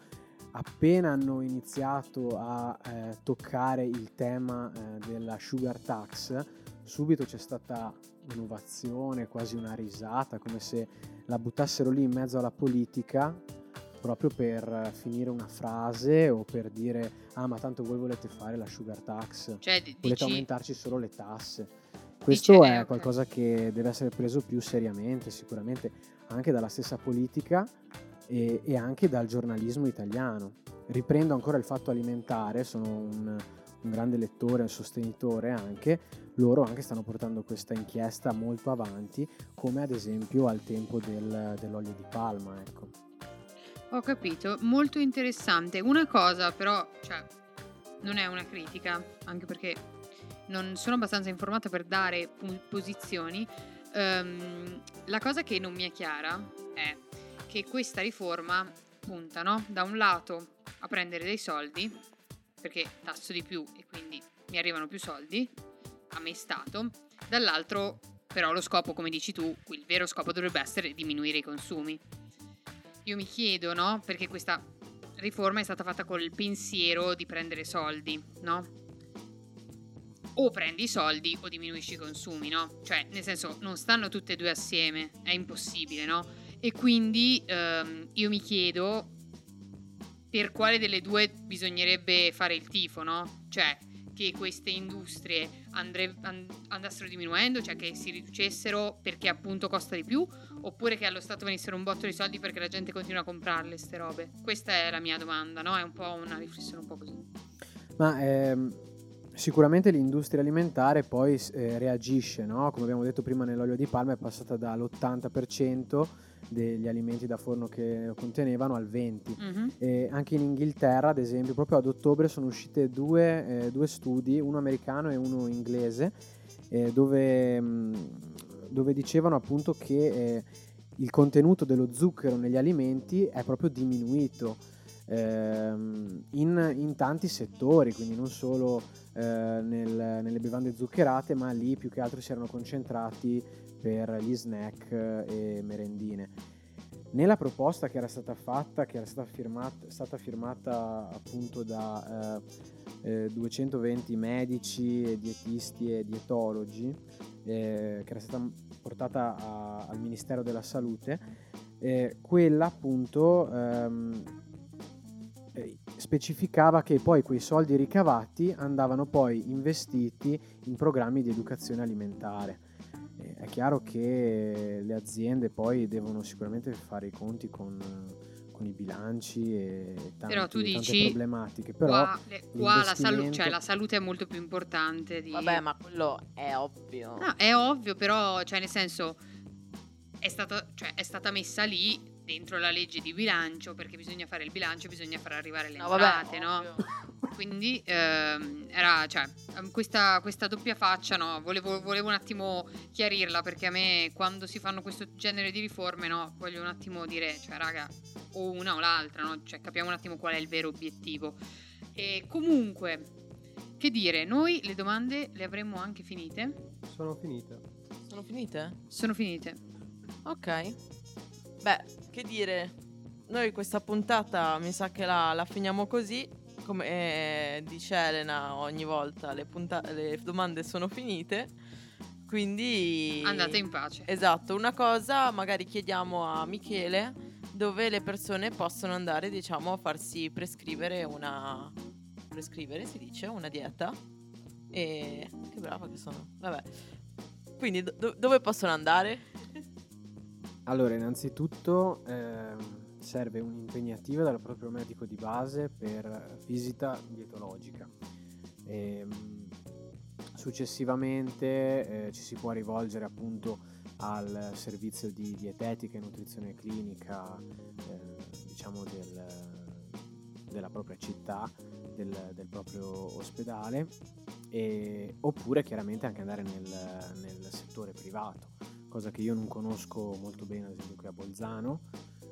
Speaker 4: Appena hanno iniziato a eh, toccare il tema eh, della sugar tax, subito c'è stata un'ovazione, quasi una risata, come se la buttassero lì in mezzo alla politica proprio per finire una frase o per dire ah ma tanto voi volete fare la sugar tax,
Speaker 3: Cioè, di-
Speaker 4: volete
Speaker 3: dici,
Speaker 4: aumentarci solo le tasse. Questo
Speaker 3: eh,
Speaker 4: è
Speaker 3: ok.
Speaker 4: qualcosa che deve essere preso più seriamente, sicuramente anche dalla stessa politica e, e anche dal giornalismo italiano. Riprendo ancora il fatto alimentare, sono un, un grande lettore, un sostenitore anche, loro anche stanno portando questa inchiesta molto avanti, come ad esempio al tempo del- dell'olio di palma. Ecco.
Speaker 3: Ho capito, molto interessante. Una cosa però, cioè, non è una critica, anche perché non sono abbastanza informata per dare posizioni. Ehm, la cosa che non mi è chiara è che questa riforma punta, no? Da un lato a prendere dei soldi, perché tasso di più e quindi mi arrivano più soldi, a me Stato, dall'altro però lo scopo, come dici tu, il vero scopo dovrebbe essere diminuire i consumi. Io mi chiedo, no? Perché questa riforma è stata fatta col pensiero di prendere soldi, no? O prendi i soldi o diminuisci i consumi, no? Cioè, nel senso, non stanno tutte e due assieme, è impossibile, no? E quindi ehm, io mi chiedo per quale delle due bisognerebbe fare il tifo, no? Cioè, che queste industrie andre- and- andassero diminuendo, cioè che si riducessero perché appunto costa di più, oppure che allo Stato venissero un botto di soldi perché la gente continua a comprarle queste robe? Questa è la mia domanda, no? È un po' una riflessione un po' così.
Speaker 4: Ma ehm, sicuramente l'industria alimentare poi eh, reagisce, no? Come abbiamo detto prima nell'olio di palma è passata dall'80% degli alimenti da forno che contenevano al 20%.
Speaker 3: Mhm.
Speaker 4: E anche in Inghilterra, ad esempio, proprio ad ottobre sono uscite due, eh, due studi, uno americano e uno inglese, eh, dove, mh, dove dicevano appunto che eh, il contenuto dello zucchero negli alimenti è proprio diminuito ehm, in, in tanti settori, quindi non solo eh, nel- nelle bevande zuccherate, ma lì più che altro si erano concentrati per gli snack eh, e merendine. Nella proposta che era stata fatta, che era stata firmata, stata firmata appunto da eh, eh, 220 medici, e dietisti e dietologi, eh, che era stata portata a- al Ministero della Salute, eh, quella appunto ehm, eh, specificava che poi quei soldi ricavati andavano poi investiti in programmi di educazione alimentare. È chiaro che le aziende poi devono sicuramente fare i conti con, con i bilanci e tanti-
Speaker 3: Però tu
Speaker 4: tante
Speaker 3: dici,
Speaker 4: problematiche, però
Speaker 3: qua, le- qua la, salu- cioè, la salute è molto più importante di...
Speaker 2: Vabbè, ma quello è ovvio.
Speaker 3: No, è ovvio, però, cioè, nel senso, è stata, cioè, è stata messa lì dentro la legge di bilancio perché bisogna fare il bilancio, bisogna far arrivare le
Speaker 2: No, vabbè,
Speaker 3: entrate, no?
Speaker 2: ovvio.
Speaker 3: Quindi ehm, era, cioè, ehm, questa, questa doppia faccia, no? Volevo, volevo un attimo chiarirla perché a me quando si fanno questo genere di riforme, no? Voglio un attimo dire, cioè, raga, o una o l'altra, no? Cioè, capiamo un attimo qual è il vero obiettivo. E comunque, che dire, noi le domande le avremmo anche finite.
Speaker 1: Sono finite.
Speaker 2: Sono finite?
Speaker 3: Sono finite.
Speaker 2: Ok. Beh, che dire, noi questa puntata mi sa che la, la finiamo così. Come eh, dice Elena ogni volta, le, punta- le domande sono finite. Quindi...
Speaker 3: Andate in pace.
Speaker 2: Esatto, una cosa magari chiediamo a Michele dove le persone possono andare, diciamo, a farsi prescrivere una... Prescrivere si dice, una dieta. E... Che brava che sono. Vabbè. Quindi do- dove possono andare?
Speaker 4: Allora, innanzitutto ehm, serve un'impegnativa dal proprio medico di base per visita dietologica. Ehm, successivamente eh, ci si può rivolgere appunto al servizio di dietetica e nutrizione clinica eh, diciamo del- della propria città, del, del proprio ospedale e- oppure chiaramente anche andare nel, nel settore privato cosa che io non conosco molto bene, ad esempio qui a Bolzano,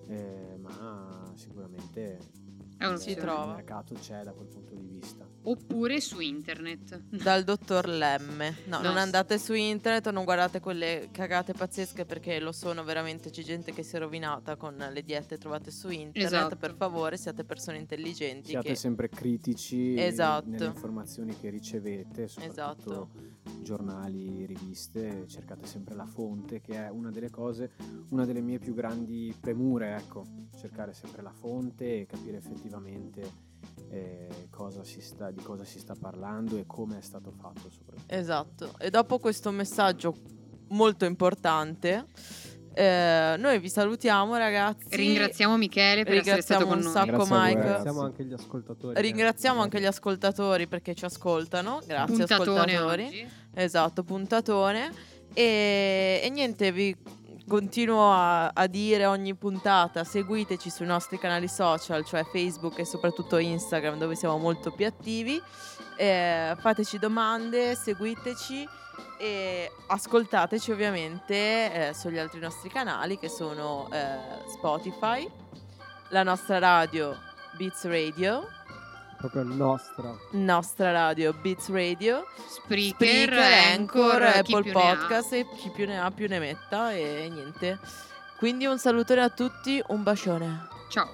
Speaker 4: eh, ma sicuramente
Speaker 2: trova.
Speaker 4: il mercato c'è da quel punto di vista.
Speaker 3: Oppure su internet.
Speaker 2: Dal dottor Lemme. No,
Speaker 3: No,
Speaker 2: non andate su internet o non guardate quelle cagate pazzesche perché lo sono veramente. C'è gente che si è rovinata con le diete trovate su internet.
Speaker 3: Esatto.
Speaker 2: Per favore, siate persone intelligenti.
Speaker 4: Siate
Speaker 2: che...
Speaker 4: sempre critici
Speaker 2: Esatto.
Speaker 4: nelle informazioni che ricevete, soprattutto
Speaker 2: Esatto.
Speaker 4: giornali, riviste, cercate sempre la fonte, che è una delle cose, una delle mie più grandi premure, ecco, cercare sempre la fonte e capire effettivamente eh, cosa si sta, di cosa si sta parlando e come è stato fatto soprattutto.
Speaker 2: Esatto. E dopo questo messaggio molto importante, eh, noi vi salutiamo, ragazzi.
Speaker 3: Ringraziamo Michele per essere stato
Speaker 2: Ringraziamo
Speaker 3: con
Speaker 2: un
Speaker 3: noi.
Speaker 2: sacco.
Speaker 1: Ringraziamo anche gli ascoltatori.
Speaker 2: Ringraziamo
Speaker 1: che-
Speaker 2: anche gli ascoltatori perché ci ascoltano. Grazie
Speaker 3: Puntatone
Speaker 2: ascoltatori.
Speaker 3: oggi.
Speaker 2: Esatto, puntatone. E, e niente, vi continuo a, a dire ogni puntata, seguiteci sui nostri canali social, cioè Facebook e soprattutto Instagram, dove siamo molto più attivi. Eh, fateci domande, seguiteci E ascoltateci ovviamente eh, sugli altri nostri canali che sono eh, Spotify, la nostra radio Beats Radio,
Speaker 1: Proprio nostra.
Speaker 2: nostra radio Beats Radio,
Speaker 3: Spreaker,
Speaker 2: Spreaker,
Speaker 3: Anchor,
Speaker 2: Apple
Speaker 3: più ne ha.
Speaker 2: Podcast e chi più ne ha più ne metta e niente. Quindi un salutone a tutti, un bacione.
Speaker 3: Ciao.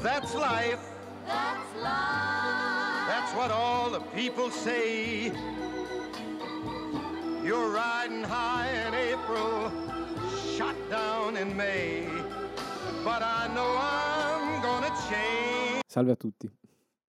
Speaker 5: That's life. That's life. That's what all the people say. You're riding high in April, shot down in May. But I know I'm gonna change.
Speaker 4: Salve a tutti.